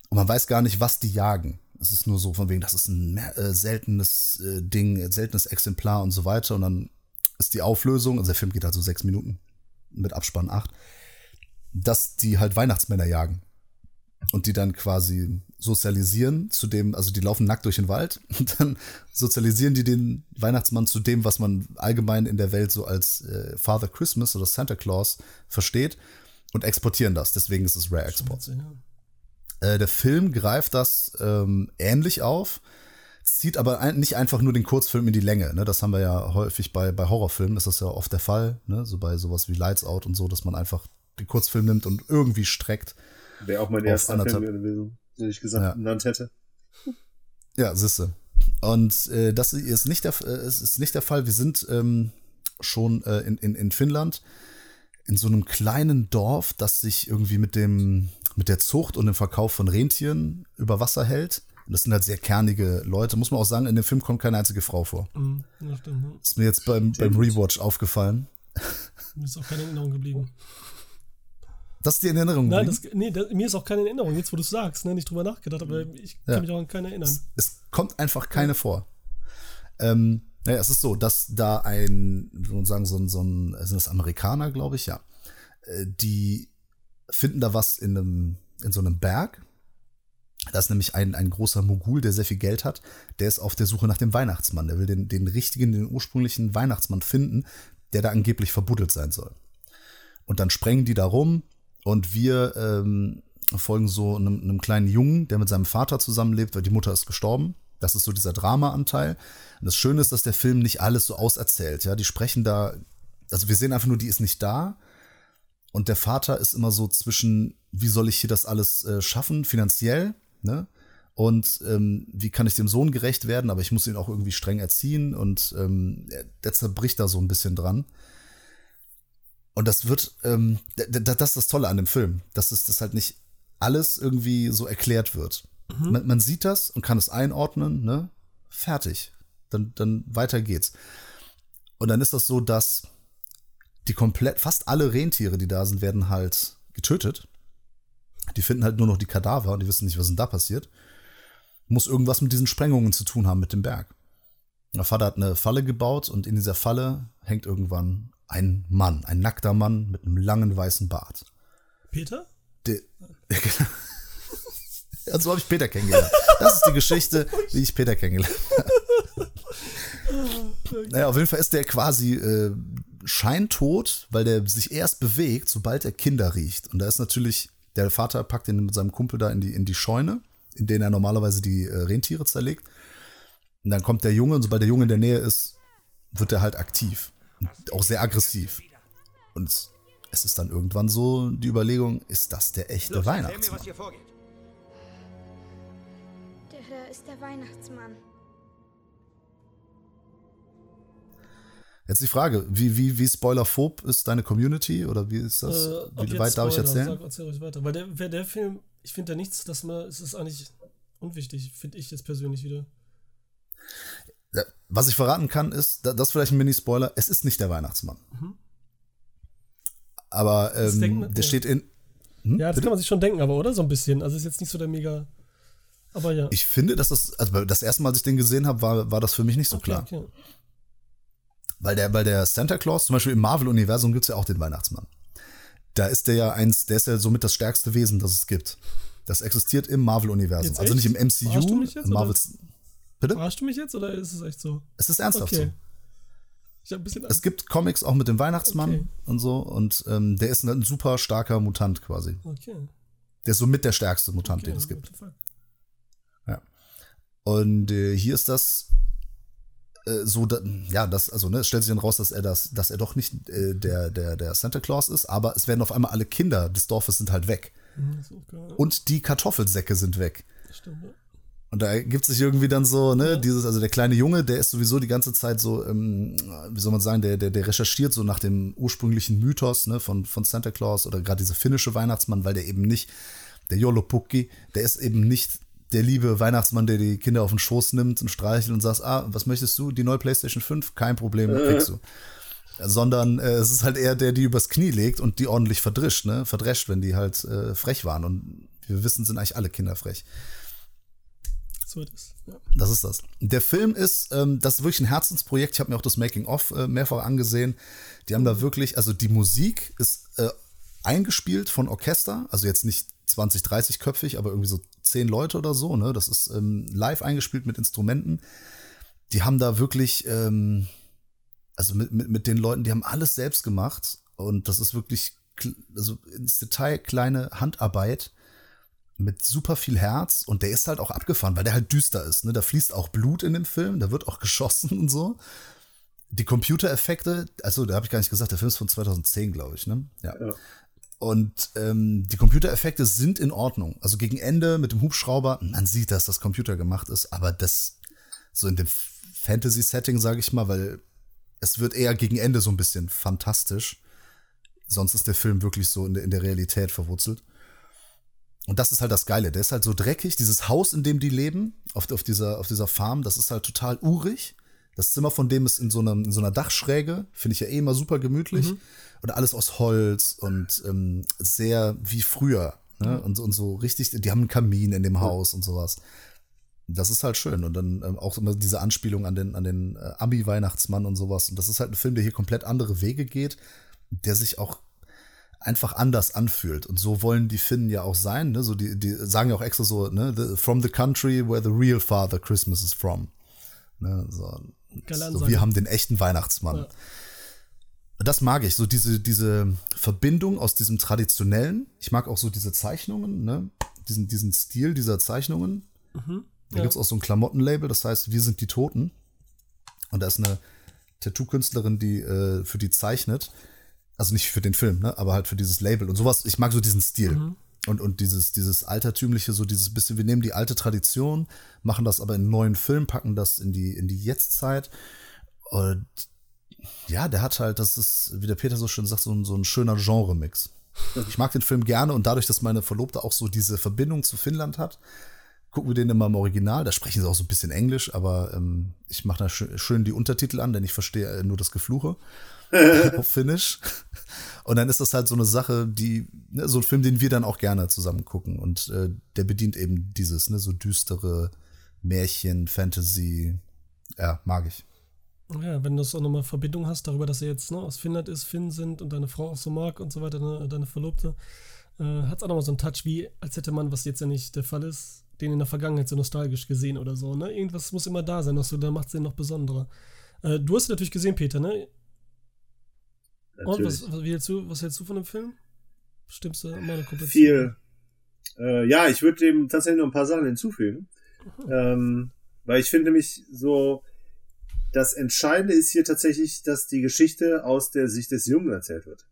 Und man weiß gar nicht, was die jagen. Es ist nur so von wegen, das ist ein äh, seltenes äh, Ding, seltenes Exemplar und so weiter. Und dann ist die Auflösung, also der Film geht halt so sechs Minuten, mit Abspann acht, dass die halt Weihnachtsmänner jagen. Und die dann quasi sozialisieren zu dem, also die laufen nackt durch den Wald und dann sozialisieren die den Weihnachtsmann zu dem, was man allgemein in der Welt so als äh, Father Christmas oder Santa Claus versteht und exportieren das. Deswegen ist es Rare Export. Äh, der Film greift das ähm, ähnlich auf, zieht aber ein, nicht einfach nur den Kurzfilm in die Länge. Ne? Das haben wir ja häufig bei, bei Horrorfilmen, ist das ja oft der Fall. Ne? So bei sowas wie Lights Out und so, dass man einfach den Kurzfilm nimmt und irgendwie streckt. Wäre auch mein erster Film gewesen, den ich gesagt Ja. genannt hätte. Ja, sisse. Und äh, das ist nicht, der, äh, es ist nicht der Fall. Wir sind ähm, schon äh, in, in, in Finnland in so einem kleinen Dorf, das sich irgendwie mit dem mit der Zucht und dem Verkauf von Rentieren über Wasser hält. Und das sind halt sehr kernige Leute. Muss man auch sagen, in dem Film kommt keine einzige Frau vor. Mhm, stimmt. Ist mir jetzt beim, beim Rewatch aufgefallen. Mir ist auch keine Erinnerung geblieben. Das ist die in Erinnerung. Nein, das, nee, das, mir ist auch keine Erinnerung, jetzt wo du es sagst, ne, nicht drüber nachgedacht, aber ich kann Ja. mich auch an keine erinnern. es kommt einfach keine vor. Ähm, naja, es ist so, dass da ein, wie man sagen, so ein, so ein, sind das Amerikaner, glaube ich, ja. Äh, Die finden da was in einem, in so einem Berg. Da ist nämlich ein, ein großer Mogul, der sehr viel Geld hat. Der ist auf der Suche nach dem Weihnachtsmann. Der will den, den richtigen, den ursprünglichen Weihnachtsmann finden, der da angeblich verbuddelt sein soll. Und dann sprengen die da rum und wir ähm, folgen so einem, einem kleinen Jungen, der mit seinem Vater zusammenlebt, weil die Mutter ist gestorben. Das ist so dieser Drama-Anteil. Und das Schöne ist, dass der Film nicht alles so auserzählt. Ja, die sprechen da, also wir sehen einfach nur, die ist nicht da. Und der Vater ist immer so zwischen, wie soll ich hier das alles äh, schaffen, finanziell, ne? Und ähm, wie kann ich dem Sohn gerecht werden, aber ich muss ihn auch irgendwie streng erziehen und ähm, der- der zerbricht da so ein bisschen dran. Und das wird, ähm, das ist das Tolle an dem Film, dass es das halt nicht alles irgendwie so erklärt wird. Man, man sieht das und kann es einordnen, ne? Fertig. Dann, dann weiter geht's. Und dann ist das so, dass die komplett, fast alle Rentiere, die da sind, werden halt getötet. Die finden halt nur noch die Kadaver und die wissen nicht, was denn da passiert. Muss irgendwas mit diesen Sprengungen zu tun haben mit dem Berg. Der Vater hat eine Falle gebaut und in dieser Falle hängt irgendwann ein Mann, ein nackter Mann mit einem langen weißen Bart. Peter? Der, ja, so habe ich Peter kennengelernt. Das ist die Geschichte, wie ich Peter kennengelernt habe. Naja, auf jeden Fall ist der quasi äh, scheintot, weil der sich erst bewegt, sobald er Kinder riecht. Und da ist natürlich, der Vater packt ihn mit seinem Kumpel da in die, in die Scheune, in denen er normalerweise die äh, Rentiere zerlegt. Und dann kommt der Junge und sobald der Junge in der Nähe ist, wird er halt aktiv. Auch sehr aggressiv. Und es- ist dann irgendwann so die Überlegung, ist das der echte Weihnachtsmann? hier vorgeht. Der da ist der Weihnachtsmann. Jetzt die Frage, wie, wie, wie spoilerphob ist deine Community oder wie ist das? Äh, wie weit darf ich Spoiler, erzählen? Sag, erzähl ruhig weiter. Weil der, der Film, ich finde da nichts, dass man, es ist eigentlich unwichtig, finde ich jetzt persönlich wieder. Was ich verraten kann, ist, da- das ist vielleicht ein Mini-Spoiler, es ist nicht der Weihnachtsmann. Aber Das ähm, denkt man- der ja. steht in. Hm? Ja, das Bitte? kann man sich schon denken, aber oder? So ein bisschen. Also ist jetzt nicht so der mega. Aber ja. Ich finde, dass das, also das erste Mal, als ich den gesehen habe, war, war das für mich nicht so okay, klar. okay. Weil der, bei der Santa Claus, zum Beispiel im Marvel-Universum gibt es ja auch den Weihnachtsmann. Da ist der ja eins, der ist ja somit das stärkste Wesen, das es gibt. Das existiert im Marvel-Universum. Also nicht im MCU, mich jetzt, im Marvel. Bitte? Verarschst du mich jetzt oder ist es echt so? Es ist ernsthaft Okay. so. Ich ein bisschen Es gibt Comics auch mit dem Weihnachtsmann Okay. und so und ähm, der ist ein super starker Mutant quasi. Okay. Der ist somit der stärkste Mutant, okay den es gibt. fuck. Und äh, hier ist das äh, so, da, ja, das, also ne, es stellt sich dann raus, dass er das, dass er doch nicht äh, der, der, der Santa Claus ist, aber es werden auf einmal alle Kinder des Dorfes sind halt weg. Hm, geil. Und die Kartoffelsäcke sind weg. Das stimmt, ja. Und da gibt sich irgendwie dann so, ne, dieses, also der kleine Junge, der ist sowieso die ganze Zeit so, ähm, wie soll man sagen, der, der, der recherchiert so nach dem ursprünglichen Mythos, ne, von, von Santa Claus oder gerade dieser finnische Weihnachtsmann, weil der eben nicht, der Jolopukki, der ist eben nicht der liebe Weihnachtsmann, der die Kinder auf den Schoß nimmt und streichelt und sagt, ah, was möchtest du? Die neue PlayStation 5? Kein Problem, kriegst du. Sondern äh, es ist halt eher der, die übers Knie legt und die ordentlich verdrischt, ne, verdrescht, wenn die halt äh, frech waren. Und wir wissen, sind eigentlich alle Kinder frech. So ist. Ja. Das ist das. Der Film ist, ähm, das ist wirklich ein Herzensprojekt. Ich habe mir auch das Making-of äh, mehrfach angesehen. Die haben da wirklich, also die Musik ist äh, eingespielt von Orchester, also jetzt nicht 20, 30 köpfig, aber irgendwie so zehn Leute oder so, ne? Das ist ähm, live eingespielt mit Instrumenten. Die haben da wirklich, ähm, also mit, mit, mit den Leuten, die haben alles selbst gemacht und das ist wirklich, kl- also ins Detail kleine Handarbeit mit super viel Herz und der ist halt auch abgefahren, weil der halt düster ist, ne? Da fließt auch Blut in dem Film, da wird auch geschossen und so. Die Computereffekte, also da habe ich gar nicht gesagt, der Film ist von 2010, glaube ich, ne? Ja. Ja. Und ähm, die Computereffekte sind in Ordnung. Also gegen Ende mit dem Hubschrauber, man sieht, dass das Computer gemacht ist, aber das so in dem Fantasy-Setting, sage ich mal, weil es wird eher gegen Ende so ein bisschen fantastisch. Sonst ist der Film wirklich so in der, in der Realität verwurzelt. Und das ist halt das Geile. Der ist halt so dreckig. Dieses Haus, in dem die leben, auf, auf, dieser, auf dieser Farm, das ist halt total urig. Das Zimmer von dem ist in so, einem, in so einer Dachschräge. Finde ich ja eh immer super gemütlich. Und alles aus Holz und ähm, sehr wie früher. Ne? Und, und so richtig, die haben einen Kamin in dem Haus und sowas. Das ist halt schön. Und dann ähm, auch immer diese Anspielung an den, an den äh, Ami-Weihnachtsmann und sowas. Und das ist halt ein Film, der hier komplett andere Wege geht, der sich auch einfach anders anfühlt. Und so wollen die Finnen ja auch sein. Ne? So die, die sagen ja auch extra so, ne? the, from the country where the real Father Christmas is from. Ne? So, so, wir haben den echten Weihnachtsmann. Ja. Das mag ich, so diese, diese Verbindung aus diesem Traditionellen. Ich mag auch so diese Zeichnungen, ne? diesen, diesen Stil dieser Zeichnungen. Da Ja. gibt's auch so ein Klamottenlabel, das heißt, wir sind die Toten. Und da ist eine Tattoo-Künstlerin, die äh, für die zeichnet. Also nicht für den Film, ne? aber halt für dieses Label und sowas. Ich mag so diesen Stil. Und, und dieses, dieses altertümliche, so dieses bisschen, wir nehmen die alte Tradition, machen das aber in einen neuen Film, packen das in die, in die Jetztzeit. Und ja, der hat halt, das ist, wie der Peter so schön sagt, so ein, so ein schöner Genre-Mix. Ich mag den Film gerne und dadurch, dass meine Verlobte auch so diese Verbindung zu Finnland hat, gucken wir den immer im Original. Da sprechen sie auch so ein bisschen Englisch, aber ähm, ich mache da schön, schön die Untertitel an, denn ich verstehe äh, nur das Gefluche auf Finnisch. Und dann ist das halt so eine Sache, die, ne, so ein Film, den wir dann auch gerne zusammen gucken. Und äh, der bedient eben dieses, ne, so düstere Märchen, Fantasy. Ja, mag ich. Ja, wenn du so nochmal Verbindung hast, darüber, dass er jetzt ne, aus Finnland ist, Finn sind und deine Frau auch so mag und so weiter, ne, deine Verlobte, äh, hat es auch nochmal so einen Touch, wie als hätte man, was jetzt ja nicht der Fall ist, den in der Vergangenheit so nostalgisch gesehen oder so. Ne? Irgendwas muss immer da sein, so, da macht es den noch besonderer. Äh, du hast ihn natürlich gesehen, Peter, ne? Und Natürlich. was, was, wie hältst du, was hältst du von dem Film? Stimmst du immer eine komplett viel. Äh, ja, ich würde dem tatsächlich noch ein paar Sachen hinzufügen. Ähm, weil ich finde mich so, das Entscheidende ist hier tatsächlich, dass die Geschichte aus der Sicht des Jungen erzählt wird.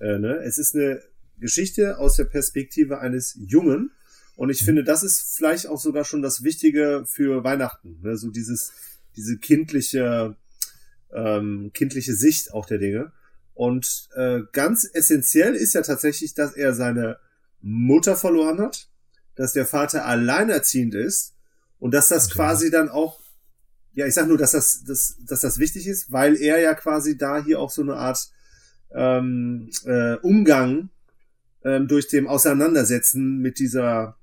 Äh, ne? Es ist eine Geschichte aus der Perspektive eines Jungen. Und ich finde, das ist vielleicht auch sogar schon das Wichtige für Weihnachten. Ne? So dieses, diese kindliche, ähm, kindliche Sicht auch der Dinge. Und äh, ganz essentiell ist ja tatsächlich, dass er seine Mutter verloren hat, dass der Vater alleinerziehend ist und dass das Okay. quasi dann auch, ja, ich sag nur, dass das, dass, dass das wichtig ist, weil er ja quasi da hier auch so eine Art ähm, äh, Umgang ähm, durch dem Auseinandersetzen mit dieser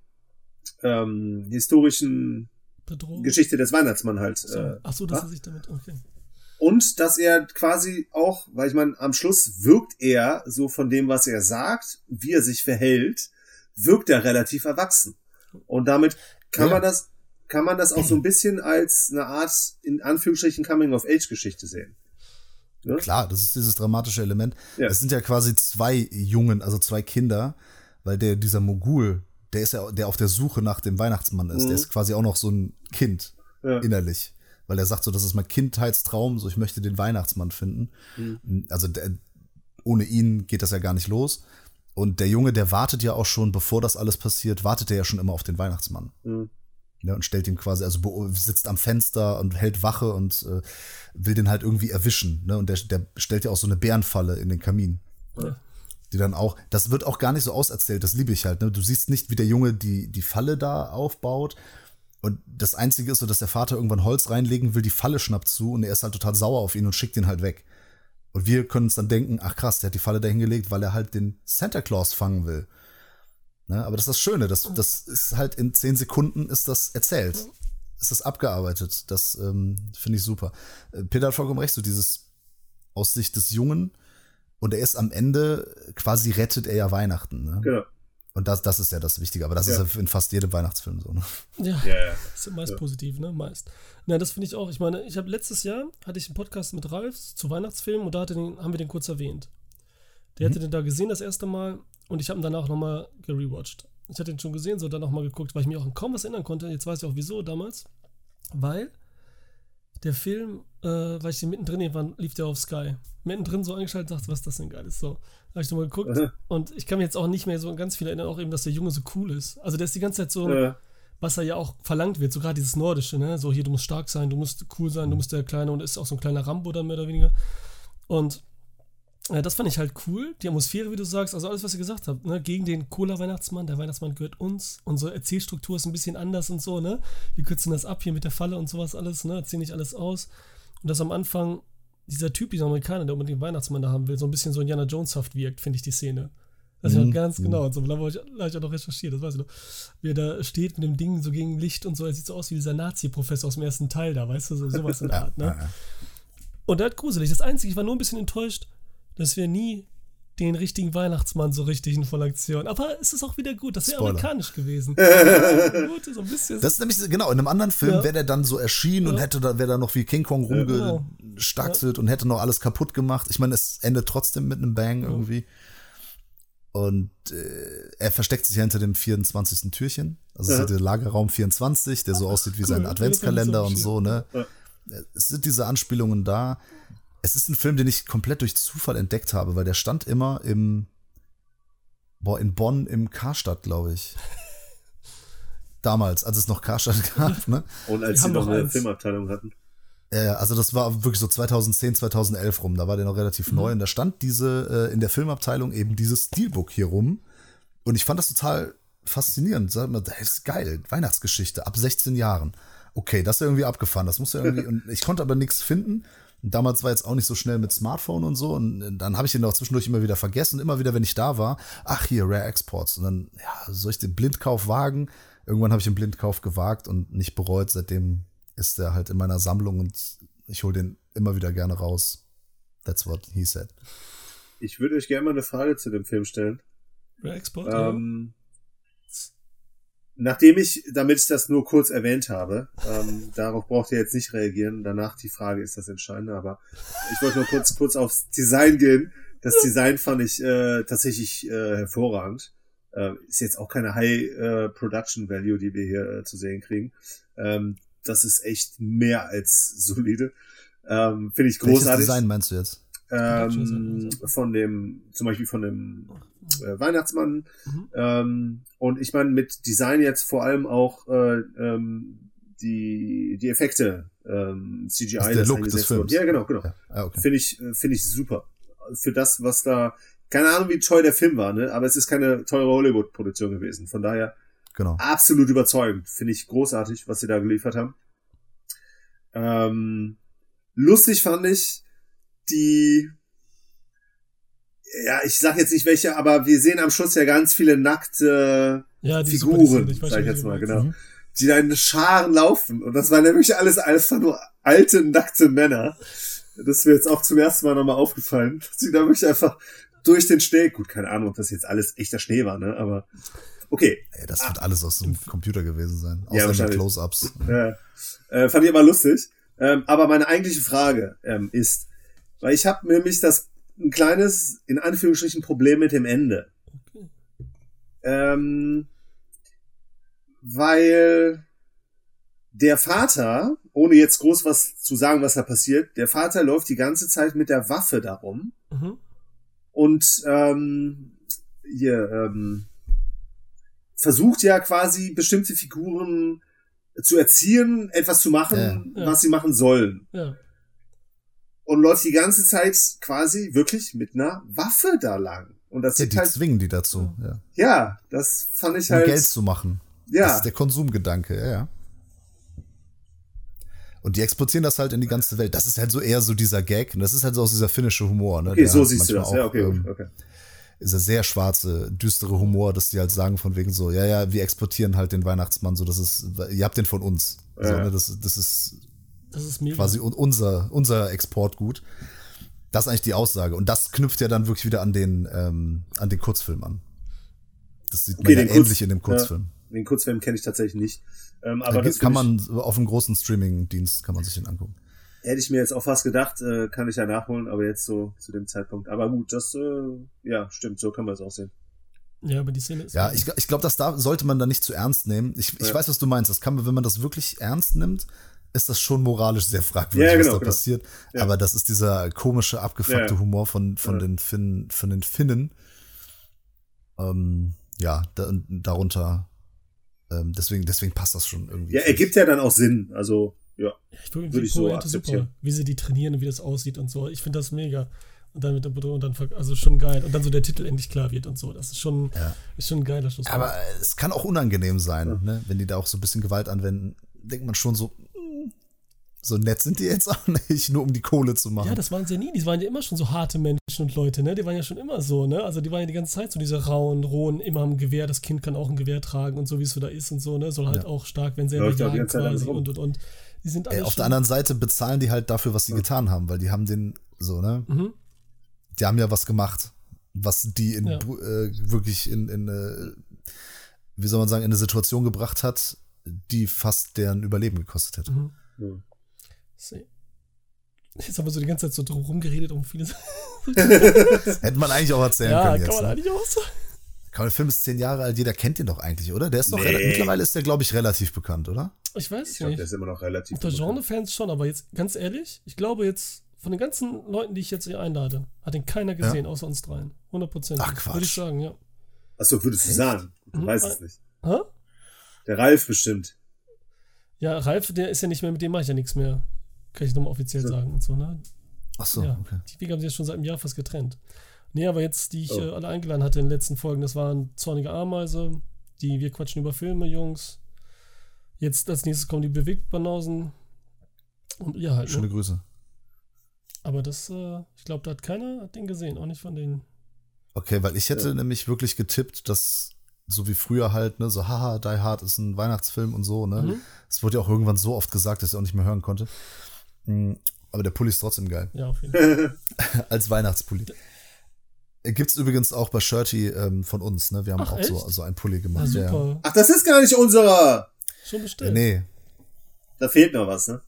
ähm, historischen Bedrohung. Geschichte des Weihnachtsmann halt. Äh, Ach so, dass er sich damit, okay. Und dass er quasi auch, weil ich meine, am Schluss wirkt er so von dem, was er sagt, wie er sich verhält, wirkt er relativ erwachsen. Und damit kann Ja. man das, kann man das auch so ein bisschen als eine Art, in Anführungsstrichen, Coming-of-Age-Geschichte sehen. Ne? Klar, das ist dieses dramatische Element. Ja. Es sind ja quasi zwei Jungen, also zwei Kinder, weil der, dieser Mogul, der ist ja, der auf der Suche nach dem Weihnachtsmann ist, Mhm. der ist quasi auch noch so ein Kind Ja. innerlich. Weil er sagt so, das ist mein Kindheitstraum, so ich möchte den Weihnachtsmann finden. Mhm. Also der, ohne ihn geht das ja gar nicht los. Und der Junge, der wartet ja auch schon, bevor das alles passiert, wartet er ja schon immer auf den Weihnachtsmann. Mhm. Ne, und stellt ihm quasi, also sitzt am Fenster und hält Wache und äh, will den halt irgendwie erwischen. Ne? Und der, der stellt ja auch so eine Bärenfalle in den Kamin. Ja. Die dann auch, das wird auch gar nicht so auserzählt, das liebe ich halt. Ne? Du siehst nicht, wie der Junge die, die Falle da aufbaut. Und das Einzige ist so, dass der Vater irgendwann Holz reinlegen will, die Falle schnappt zu und er ist halt total sauer auf ihn und schickt ihn halt weg. Und wir können uns dann denken, ach krass, der hat die Falle da hingelegt, weil er halt den Santa Claus fangen will. Ne? Aber das ist das Schöne, das, das ist halt in zehn Sekunden ist das erzählt. Ist das abgearbeitet. Das ähm, finde ich super. Äh, Peter hat vollkommen recht, so dieses aus Sicht des Jungen und er ist am Ende, quasi rettet er ja Weihnachten. Ne? Genau. Und das, das ist ja das Wichtige, aber das Ja. ist ja in fast jedem Weihnachtsfilm so. Ne? Ja, das ist meist Ja. positiv, ne? Meist. Na, das finde ich auch. Ich meine, ich habe letztes Jahr hatte ich einen Podcast mit Ralf zu Weihnachtsfilmen und da hatte den, haben wir den kurz erwähnt. Der hatte den da gesehen das erste Mal und ich habe ihn danach nochmal gerewatcht. Ich hatte ihn schon gesehen, so dann nochmal geguckt, weil ich mich auch an kaum was erinnern konnte. Jetzt weiß ich auch wieso damals. Weil der Film, äh, weil ich den mittendrin irgendwann lief der auf Sky. Mittendrin so eingeschaltet und dachte, was ist das denn geiles? So, habe ich nochmal geguckt Aha. und ich kann mich jetzt auch nicht mehr so an ganz viel erinnern, auch eben, dass der Junge so cool ist. Also der ist die ganze Zeit so, Äh, was er ja auch verlangt wird, so gerade dieses Nordische, ne? So hier, du musst stark sein, du musst cool sein, du musst der Kleine und ist auch so ein kleiner Rambo dann mehr oder weniger. Und äh, das fand ich halt cool, die Atmosphäre, wie du sagst, also alles, was ihr gesagt habt, ne? Gegen den Cola-Weihnachtsmann, der Weihnachtsmann gehört uns, unsere Erzählstruktur ist ein bisschen anders und so, ne? Wir kürzen das ab hier mit der Falle und sowas alles, ne? Erzählen nicht alles aus. Und dass am Anfang dieser Typ, dieser Amerikaner, der unbedingt den Weihnachtsmann da haben will, so ein bisschen so Indiana Jones-haft wirkt, finde ich die Szene. Das ist ja Mhm, ganz mhm. genau. Und so, da habe ich, hab ich auch noch recherchiert, das weiß ich noch. Wie er da steht mit dem Ding so gegen Licht und so. Er sieht so aus wie dieser Nazi-Professor aus dem ersten Teil da, weißt du, so sowas in der Art, ne? Ja, ja. Und das gruselig. Das Einzige, ich war nur ein bisschen enttäuscht, dass wir nie den richtigen Weihnachtsmann so richtig in voller Aktion. Aber es ist auch wieder gut. Das wäre amerikanisch gewesen. gut, so ein bisschen. Das ist nämlich, genau, in einem anderen Film Ja. wäre der dann so erschienen und Ja. hätte da, wäre da noch wie King Kong genau. Rumgestaxelt und hätte noch alles kaputt gemacht. Ich meine, es endet trotzdem mit einem Bang irgendwie. Und äh, er versteckt sich ja hinter dem 24. Türchen. Also es Ja. ist ja der Lagerraum 24, der so aussieht wie Cool, sein ja, Adventskalender und ist so, ne? Ja. Es sind diese Anspielungen da. Es ist ein Film, den ich komplett durch Zufall entdeckt habe, weil der stand immer im, boah, in Bonn im Karstadt, glaube ich. Damals, als es noch Karstadt gab, ne? und als Wir sie noch noch eine eins. Filmabteilung hatten. Ja, also das war wirklich so 2010, 2011 rum, da war der noch relativ Mhm. neu und da stand diese äh, in der Filmabteilung eben dieses Steelbook hier rum und ich fand das total faszinierend. Sag mal, das ist geil, Weihnachtsgeschichte ab 16 Jahren. Okay, das ist irgendwie abgefahren, das muss ja irgendwie und ich konnte aber nichts finden. Und damals war jetzt auch nicht so schnell mit Smartphone und so und dann habe ich den auch zwischendurch immer wieder vergessen, immer wieder wenn ich da war, ach hier Rare Exports und dann ja, soll ich den Blindkauf wagen? Irgendwann habe ich den Blindkauf gewagt und nicht bereut, seitdem ist der halt in meiner Sammlung und ich hole den immer wieder gerne raus. That's what he said. Ich würde euch gerne mal eine Frage zu dem Film stellen. Export, Ähm, nachdem ich, damit ich das nur kurz erwähnt habe, ähm, darauf braucht ihr jetzt nicht reagieren. Danach die Frage ist das Entscheidende, aber ich wollte nur kurz, kurz aufs Design gehen. Das Design fand ich äh, tatsächlich äh, hervorragend. Äh, ist jetzt auch keine High äh, Production Value, die wir hier äh, zu sehen kriegen. Ähm, das ist echt mehr als solide. Ähm, Finde ich Welches großartig. Design meinst du jetzt? ähm, von dem, zum Beispiel von dem äh, Weihnachtsmann. Mhm. Ähm, und ich meine mit Design jetzt vor allem auch äh, ähm, die, die Effekte, ähm, CGI, Das ist der Look des Films. Ja, genau, genau. Ja, ah, okay. Finde ich, äh, finde ich super. Für das, was da, keine Ahnung, wie teuer der Film war, ne? aber es ist keine teure Hollywood-Produktion gewesen. Von daher Genau. absolut überzeugend. Finde ich großartig, was sie da geliefert haben. Ähm, lustig fand ich die, ja, ich sag jetzt nicht welche, aber wir sehen am Schluss ja ganz viele nackte Ja, die Figuren. Ich weiß sag ich jetzt mal, genau. Mhm. Die da in Scharen laufen. Und das waren wirklich alles einfach nur alte, nackte Männer. Das ist mir jetzt auch zum ersten Mal nochmal aufgefallen. Dass die da wirklich einfach durch den Schnee, gut, keine Ahnung, ob das jetzt alles echter Schnee war, ne, aber okay. Ey, das wird alles aus dem Computer gewesen sein. Ja, Außer wahrscheinlich. Close-Ups. Äh, äh, fand ich immer lustig. Ähm, aber meine eigentliche Frage ähm, ist, weil ich habe nämlich das ein kleines, in Anführungsstrichen, Problem mit dem Ende. Ähm, weil der Vater, ohne jetzt groß was zu sagen, was da passiert, der Vater läuft die ganze Zeit mit der Waffe darum Mhm. und ähm, hier ähm, versucht ja quasi bestimmte Figuren zu erziehen, etwas zu machen, Ja. Ja. was sie machen sollen. Ja. Und läuft die ganze Zeit quasi wirklich mit einer Waffe da lang. Und das Ja, die halt, zwingen die dazu, ja. ja, das fand ich Um halt, Geld zu machen. Das ja, ist der Konsumgedanke, ja, ja. Und die exportieren das halt in die ganze Welt. Das ist halt so eher so dieser Gag. Und das ist halt so aus dieser finnische Humor. Ne? okay, Der so hat siehst du das, manchmal ja, auch, okay, ähm, okay. Dieser sehr schwarze, düstere Humor, dass die halt sagen von wegen so, ja, ja, wir exportieren halt den Weihnachtsmann, so das ist, ihr habt den von uns. So, Ja. ne, das, das ist Das ist mega. quasi un- unser, unser Exportgut. Das ist eigentlich die Aussage. Und das knüpft ja dann wirklich wieder an den, ähm, an den Kurzfilm an. Das sieht man Okay, ja den Kurz- ähnlich in dem Kurzfilm. Den Kurzfilm kenne ich tatsächlich nicht. Ähm, Da aber das gibt- kann man auf einem großen Streaming-Dienst kann man sich den angucken. Hätte ich mir jetzt auch fast gedacht, äh, kann ich ja nachholen, aber jetzt so zu dem Zeitpunkt. Aber gut, das, äh, ja, stimmt, so kann man es auch sehen. Ja, aber die Szene ist. Ja, ich, ich glaube, das da sollte man da nicht zu ernst nehmen. Ich, ich Ja. weiß, was du meinst. Das kann man, wenn man das wirklich ernst nimmt, ist das schon moralisch sehr fragwürdig, Ja, was genau, da genau. passiert. Ja. Aber das ist dieser komische, abgefuckte Ja. Humor von, von, Ja. den Finnen, von den Finnen. Ähm, ja, da, darunter. Ähm, deswegen, deswegen passt das schon irgendwie. Ja, ergibt ja dann auch Sinn. Also, ja. Ich finde Würde ich so super, akzeptieren. wie sie die trainieren und wie das aussieht und so. Ich finde das mega. Und dann mit der Bedrohung, dann, also schon geil. Und dann so der Titel endlich klar wird und so. Das ist schon, Ja. ist schon ein geiler Schluss. Aber es kann auch unangenehm sein, ne? wenn die da auch so ein bisschen Gewalt anwenden. Denkt man schon so, hm, so nett sind die jetzt auch nicht, nur um die Kohle zu machen. Ja, das waren sie ja nie. Die waren ja immer schon so harte Menschen und Leute, ne? Die waren ja schon immer so, ne? Also die waren ja die ganze Zeit so diese rauen, rohen, immer am Gewehr. Das Kind kann auch ein Gewehr tragen und so, wie es so da ist und so, ne? Soll halt Ja. auch stark, wenn selber auch die jagen quasi rum. und und und. Die sind alle Ey, auf schon, der anderen Seite bezahlen die halt dafür, was sie getan haben, weil die haben den so, ne? Mhm. Die haben ja was gemacht, was die in, Ja. äh, wirklich in, in äh, wie soll man sagen, in eine Situation gebracht hat, die fast deren Überleben gekostet hätte. Mhm. Hm. See. Jetzt haben wir so die ganze Zeit so drum rumgeredet um viele Hätte man eigentlich auch erzählen Ja, können kann jetzt. man Ne? eigentlich auch. Komm, der Film ist zehn Jahre alt, jeder kennt ihn doch eigentlich, oder? Der ist doch Nee. mittlerweile ist der, glaube ich, relativ bekannt, oder? Ich weiß Ich nicht. der ist immer noch relativ. Unter. Genre-Fans schon, aber jetzt ganz ehrlich, ich glaube jetzt, von den ganzen Leuten, die ich jetzt hier einlade, hat ihn keiner gesehen, außer uns dreien. 100 Prozent. Ach, Quatsch. Würde ich sagen, ja. Achso, würdest du sagen? Du Mhm. weißt es nicht. Hä? Der Ralf bestimmt. Ja, Ralf, der ist ja nicht mehr, mit dem mache ich ja nichts mehr. Kann ich nochmal offiziell So. sagen und so, ne? Ach so, ja, okay. die Wege haben sich ja schon seit einem Jahr fast getrennt. Nee, aber jetzt, die ich Oh. äh, alle eingeladen hatte in den letzten Folgen, das waren Zornige Ameise, die Wir quatschen über Filme, Jungs. Jetzt als nächstes kommen die Bewegtbanausen. Und ihr halt, Schöne ne? Grüße. Aber das, äh, ich glaube, da hat keiner hat den gesehen, auch nicht von denen. Okay, weil ich hätte nämlich wirklich getippt, dass so wie früher halt, ne, so haha, Die Hard ist ein Weihnachtsfilm und so, ne? Mhm. Es wurde ja auch irgendwann so oft gesagt, dass ich auch nicht mehr hören konnte. Mm, Aber der Pulli ist trotzdem geil. Ja, auf jeden Fall. Als Weihnachtspulli. Gibt's übrigens auch bei Shirty ähm, von uns, ne? Wir haben Ach, auch so, echt? so einen Pulli Ja, gemacht. Ja, super. Ach, das ist gar nicht unserer. Schon Ja, bestellt. nee, Da fehlt noch was, ne?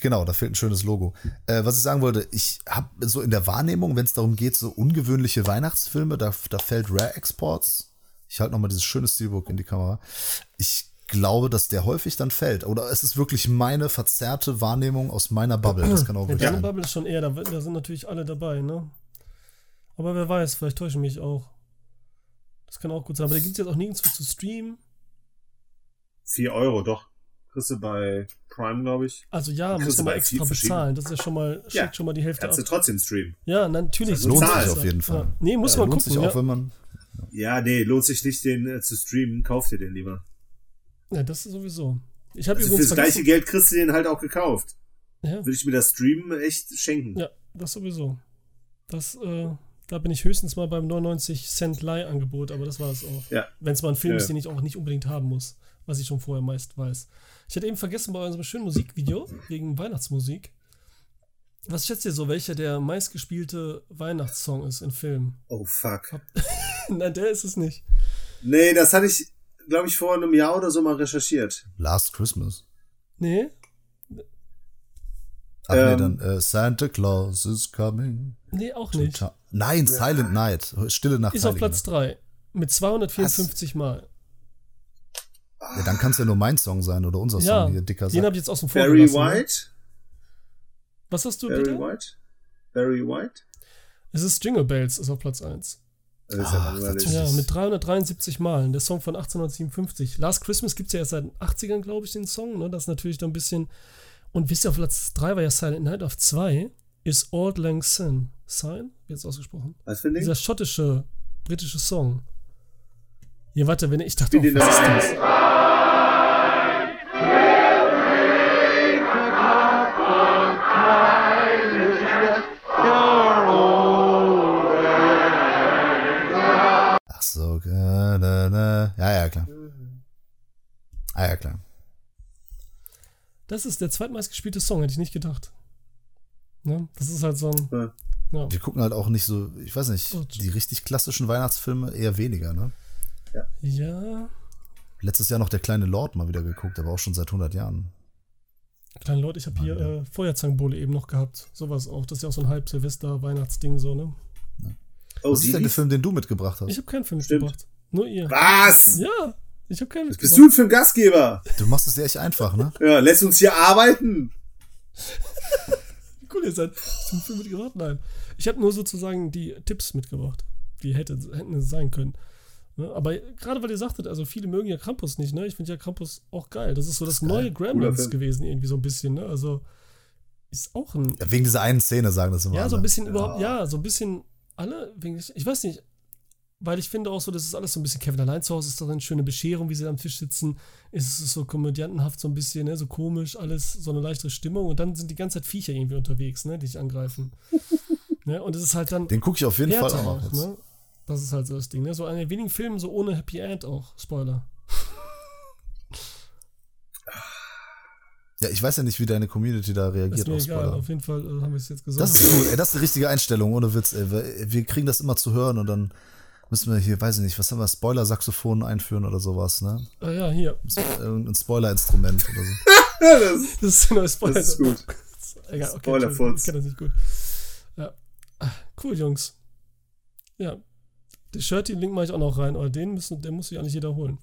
Genau, da fehlt ein schönes Logo. Äh, was ich sagen wollte, ich habe so in der Wahrnehmung, wenn es darum geht, so ungewöhnliche Weihnachtsfilme, da, da fällt Rare Exports. Ich halte nochmal dieses schöne Steelbook in die Kamera. Ich glaube, dass der häufig dann fällt. Oder es ist wirklich meine verzerrte Wahrnehmung aus meiner Bubble. Das kann auch Ja, wirklich deine sein. Bubble ist schon eher, da, da sind natürlich alle dabei, ne? Aber wer weiß, vielleicht täuschen mich auch. Das kann auch gut sein. Aber da gibt es jetzt auch nirgendwo zu streamen. 4 Euro, doch. Kriegst du bei Prime, glaube ich. Also ja, Kriegst muss du man bei extra bezahlen. Das ist ja schon mal, Ja, schickt schon mal die Hälfte Kannst du trotzdem streamen. Ja, natürlich. Das so lohnt sich auf jeden Fall. Ja. Nee, muss Ja, man lohnt gucken. sich auch, ja. wenn man. Ja, nee, lohnt sich nicht, den äh, zu streamen. Kauf dir den lieber. ja, das ist sowieso. Ich habe Also übrigens fürs gleiche Geld kriegst du den halt auch gekauft. Ja, Würde ich mir das Streamen echt schenken. ja, das sowieso. Das, äh, da bin ich höchstens mal beim 99 Cent Leih-Angebot, aber das war es auch. Ja. Wenn es mal ein Film Ja, ist, ja. den ich auch nicht unbedingt haben muss, was ich schon vorher meist weiß. Ich hatte eben vergessen bei unserem schönen Musikvideo, wegen Weihnachtsmusik. Was schätzt ihr so, welcher der meistgespielte Weihnachtssong ist in Filmen? Oh, fuck. Nein, der ist es nicht. Nee, das hatte ich, glaube ich, vor einem Jahr oder so mal recherchiert. Last Christmas. Nee? Ach nee, Ähm. dann äh, Santa Claus is coming. Nee, auch nicht. Nein, Silent Night. Stille Nacht. Ist auf Platz 3. Mit 254 Mal. Ja, dann kann es ja nur mein Song sein oder unser Song Ja, hier, dicker den habe ich jetzt aus dem vor Barry gelassen, ne? White? Was hast du, Barry Peter? White? Barry White? Es ist Jingle Bells, ist auf Platz 1. Das ist Ach, ja Ja, mit 373 Malen. Der Song von 1857. Last Christmas gibt es ja erst seit den 80ern, glaube ich, den Song. Ne? Das ist natürlich dann ein bisschen. Und wisst ihr, auf Platz 3 war ja Silent Night, auf 2 ist Old Lang Syne. Syne? Wie jetzt ausgesprochen? Was? Dieser schottische, britische Song. Hier, warte, wenn ich dachte, oh, was ist da- das? Ach so, na, na. ja, ja, klar. Ah, ja, klar. Das ist der zweitmeistgespielte Song, hätte ich nicht gedacht. Ne? Das ist halt so ein. Ja. Ja. Wir gucken halt auch nicht so, ich weiß nicht, Gut. die richtig klassischen Weihnachtsfilme eher weniger, ne? Ja, Letztes Jahr noch der kleine Lord mal wieder geguckt, aber auch schon seit 100 Jahren. kleine Leute, ich habe hier äh, Feuerzangenbowle eben noch gehabt. Sowas auch. Das ist ja auch so ein Halb-Silvester-Weihnachtsding so, ne? Oh, Was ist denn der Film, den du mitgebracht Ich hast? habe keinen Film Stimmt. mitgebracht. Nur ihr. Was? Ja, ich habe keinen Was bist mitgebracht. du für ein Gastgeber? Du machst es dir echt einfach, ne? Ja, lässt uns hier arbeiten. Cool, ihr seid. Hast du einen Film mitgebracht? Nein. Ich habe nur sozusagen die Tipps mitgebracht, die hätte, hätten es sein können. Ne? Aber gerade weil ihr sagtet, also viele mögen ja Krampus nicht, ne? Ich finde ja Krampus auch geil. Das ist so das, neue Gremlins gewesen, irgendwie so ein bisschen, ne? Also ist auch ein. Ja, wegen dieser einen Szene sagen das immer Ja, alle. so ein bisschen überhaupt, ja, so ein bisschen alle, wegen, ich weiß nicht, weil ich finde auch so, das ist alles so ein bisschen Kevin allein zu Hause, ist doch eine schöne Bescherung, wie sie am Tisch sitzen. Es ist so komödiantenhaft, so ein bisschen, ne, so komisch, alles, so eine leichtere Stimmung und dann sind die ganze Zeit Viecher irgendwie unterwegs, ne, die dich angreifen. ne, und es ist halt dann Den gucke ich auf jeden Fall auch noch jetzt. ne? Das ist halt so das Ding, ne? So einer der wenigen Filme so ohne Happy End auch, Spoiler. Ja, ich weiß ja nicht, wie deine Community da Ist reagiert mir auf egal, Spoiler. auf jeden Fall äh, haben wir es jetzt gesagt. Das ist gut, ey, das ist die richtige Einstellung, ohne Witz, ey. Wir, wir kriegen das immer zu hören und dann müssen wir hier, weiß ich nicht, was haben wir, Spoiler-Saxophon einführen oder sowas, ne? ah, ja, hier. Irgendein Spoiler-Instrument oder so. das, Das ist ein neues Spoiler. das ist gut. Egal, okay, Spoiler Entschuldigung, Furz. Ich kenne das nicht gut. Ja. Ah, Cool, Jungs. Ja. Der Shirt, den Link mache ich auch noch rein, aber den, müssen, den muss sich eigentlich jeder holen.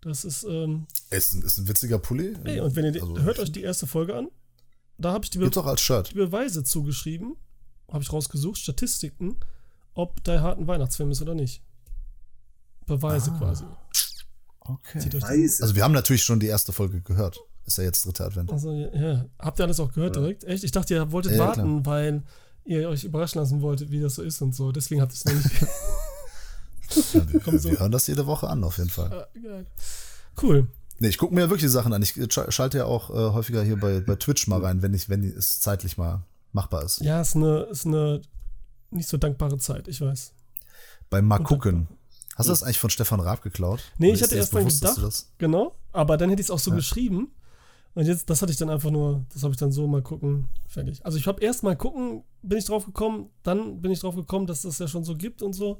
Das ist, ähm, Ist ein, ist ein witziger Pulli. ey, und wenn ihr, Also, hört euch die erste Folge an, da habe ich die, Be die Beweise zugeschrieben, habe ich rausgesucht, Statistiken, ob Die Hard ein Weihnachtsfilm ist oder nicht. Beweise Ah. quasi. Okay. Also wir haben natürlich schon die erste Folge gehört. Ist ja jetzt dritter Advent. also, ja, ja. Habt ihr alles auch gehört direkt? Echt? Ich dachte, ihr wolltet Ja, ja, warten, weil ihr euch überraschen lassen wolltet, wie das so ist und so. Deswegen habt ihr es noch nicht Ja, wir, so. wir hören das jede Woche an, auf jeden Fall. Ah. Cool. Nee, ich gucke mir wirklich die Sachen an. Ich sch- schalte ja auch äh, häufiger hier bei, bei Twitch mal rein, wenn ich, wenn es zeitlich mal machbar ist. Ja, ist eine, ist eine nicht so dankbare Zeit, ich weiß. Beim Mal gucken. Hast du das eigentlich von Stefan Raab geklaut? Nee, Oder ich hatte erst mal gedacht, genau, aber dann hätte ich es auch so Ja. geschrieben. Und jetzt, das hatte ich dann einfach nur, das habe ich dann so mal gucken, fertig. Also ich habe erst mal gucken, bin ich drauf gekommen, dann bin ich drauf gekommen, dass das ja schon so gibt und so.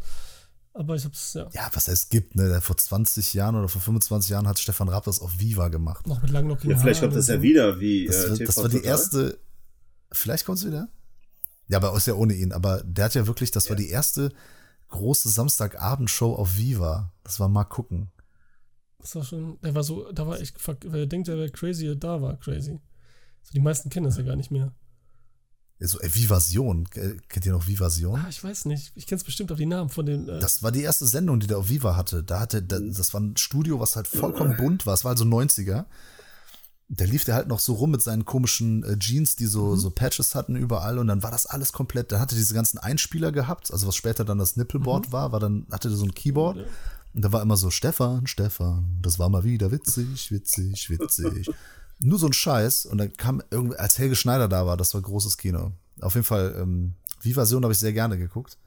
Aber ich habe es ja Ja, was heißt gibt, ne? Vor 20 Jahren oder vor 25 Jahren hat Stefan Raab das auf Viva gemacht. noch mit langlockigen Ja, vielleicht kommt das ja wieder wie Das, äh, das war die erste. Vielleicht kommt es wieder? Ja, aber ist ja ohne ihn. Aber der hat ja wirklich, das war die erste große Samstagabendshow auf Viva. Das war mal gucken. Das war schon, der war so, da war fuck, wer denkt, der wäre crazy, da war crazy. So, die meisten kennen das ja gar nicht mehr. So, ey, Vivasion. Äh, Kennt ihr noch Vivasion? Ah, ich weiß nicht, ich kenne es bestimmt auf die Namen von den, äh, Das war die erste Sendung, die der auf Viva hatte. Da hatte, da, das war ein Studio, was halt vollkommen bunt war. Es war also 90er. Da lief der halt noch so rum mit seinen komischen äh, Jeans, die so, so Patches hatten überall und dann war das alles komplett. Dann hatte diese ganzen Einspieler gehabt, also was später dann das Nippelboard war, war dann, hatte der so ein Keyboard und da war immer so Stefan, Stefan, das war mal wieder witzig, witzig, witzig. Nur so ein Scheiß und dann kam irgendwie, als Helge Schneider da war, das war großes Kino. Auf jeden Fall, ähm, Vivasion habe ich sehr gerne geguckt.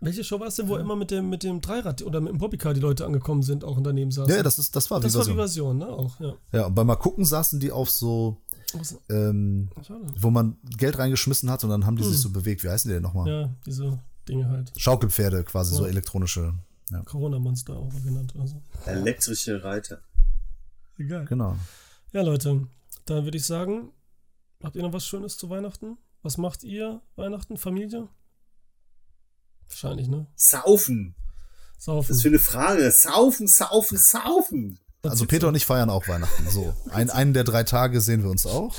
welche Show war es denn, wo immer mit dem, mit dem Dreirad oder mit dem Bobbycar die Leute angekommen sind, auch und daneben saßen? Ja, das, ist, das war das Vivasion. war Vivasion, ne, auch, ja. Ja, und beim Mal gucken saßen die auf so, Was- ähm, wo man Geld reingeschmissen hat und dann haben die sich so bewegt. Wie heißen die denn nochmal? Ja, diese Dinge halt. Schaukelpferde quasi, so Ja. elektronische. Ja, Corona-Monster auch genannt oder so. Elektrische Reiter. Egal. genau. Ja, Leute, dann würde ich sagen, habt ihr noch was Schönes zu Weihnachten? Was macht ihr Weihnachten, Familie? Wahrscheinlich, ne? Saufen. Saufen. Das ist für eine Frage. Saufen, saufen, saufen. Also Peter und ich feiern auch Weihnachten. So, ein, einen der drei Tage sehen wir uns auch.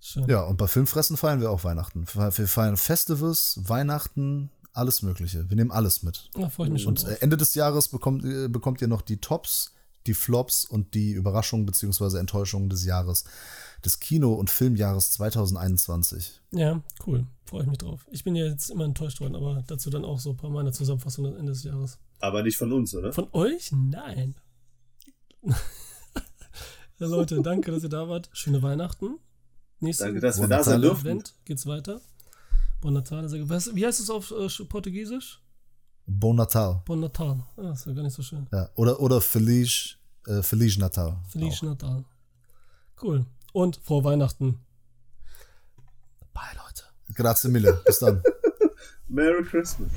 Schön. Ja, und bei Filmfressen feiern wir auch Weihnachten. Wir feiern Festivals, Weihnachten, alles Mögliche. Wir nehmen alles mit. Da freue ich mich schon Und drauf. äh, Ende des Jahres bekommt, äh, bekommt ihr noch die Tops, die Flops und die Überraschungen bzw. Enttäuschungen des Jahres, des Kino- und Filmjahres 2021. Ja, cool. Freue ich mich drauf. Ich bin ja jetzt immer enttäuscht worden, aber dazu dann auch so ein paar meiner Zusammenfassungen am Ende des Jahres. Aber nicht von uns, oder? Von euch? Nein. ja, Leute, danke, dass ihr da wart. Schöne Weihnachten. Nächste Danke, dass wir da sein. Advent geht's weiter. Bon Natal. sehr gut. Was, wie heißt es auf äh, Portugiesisch? Bon Natal. Bon Natal. Ah, ist ja gar nicht so schön. Ja, oder, oder Feliz, äh, Feliz Natal. Feliz Auch. Natal. Cool. Und frohe Weihnachten. Bye, Leute. Grazie mille. Bis dann. Merry Christmas.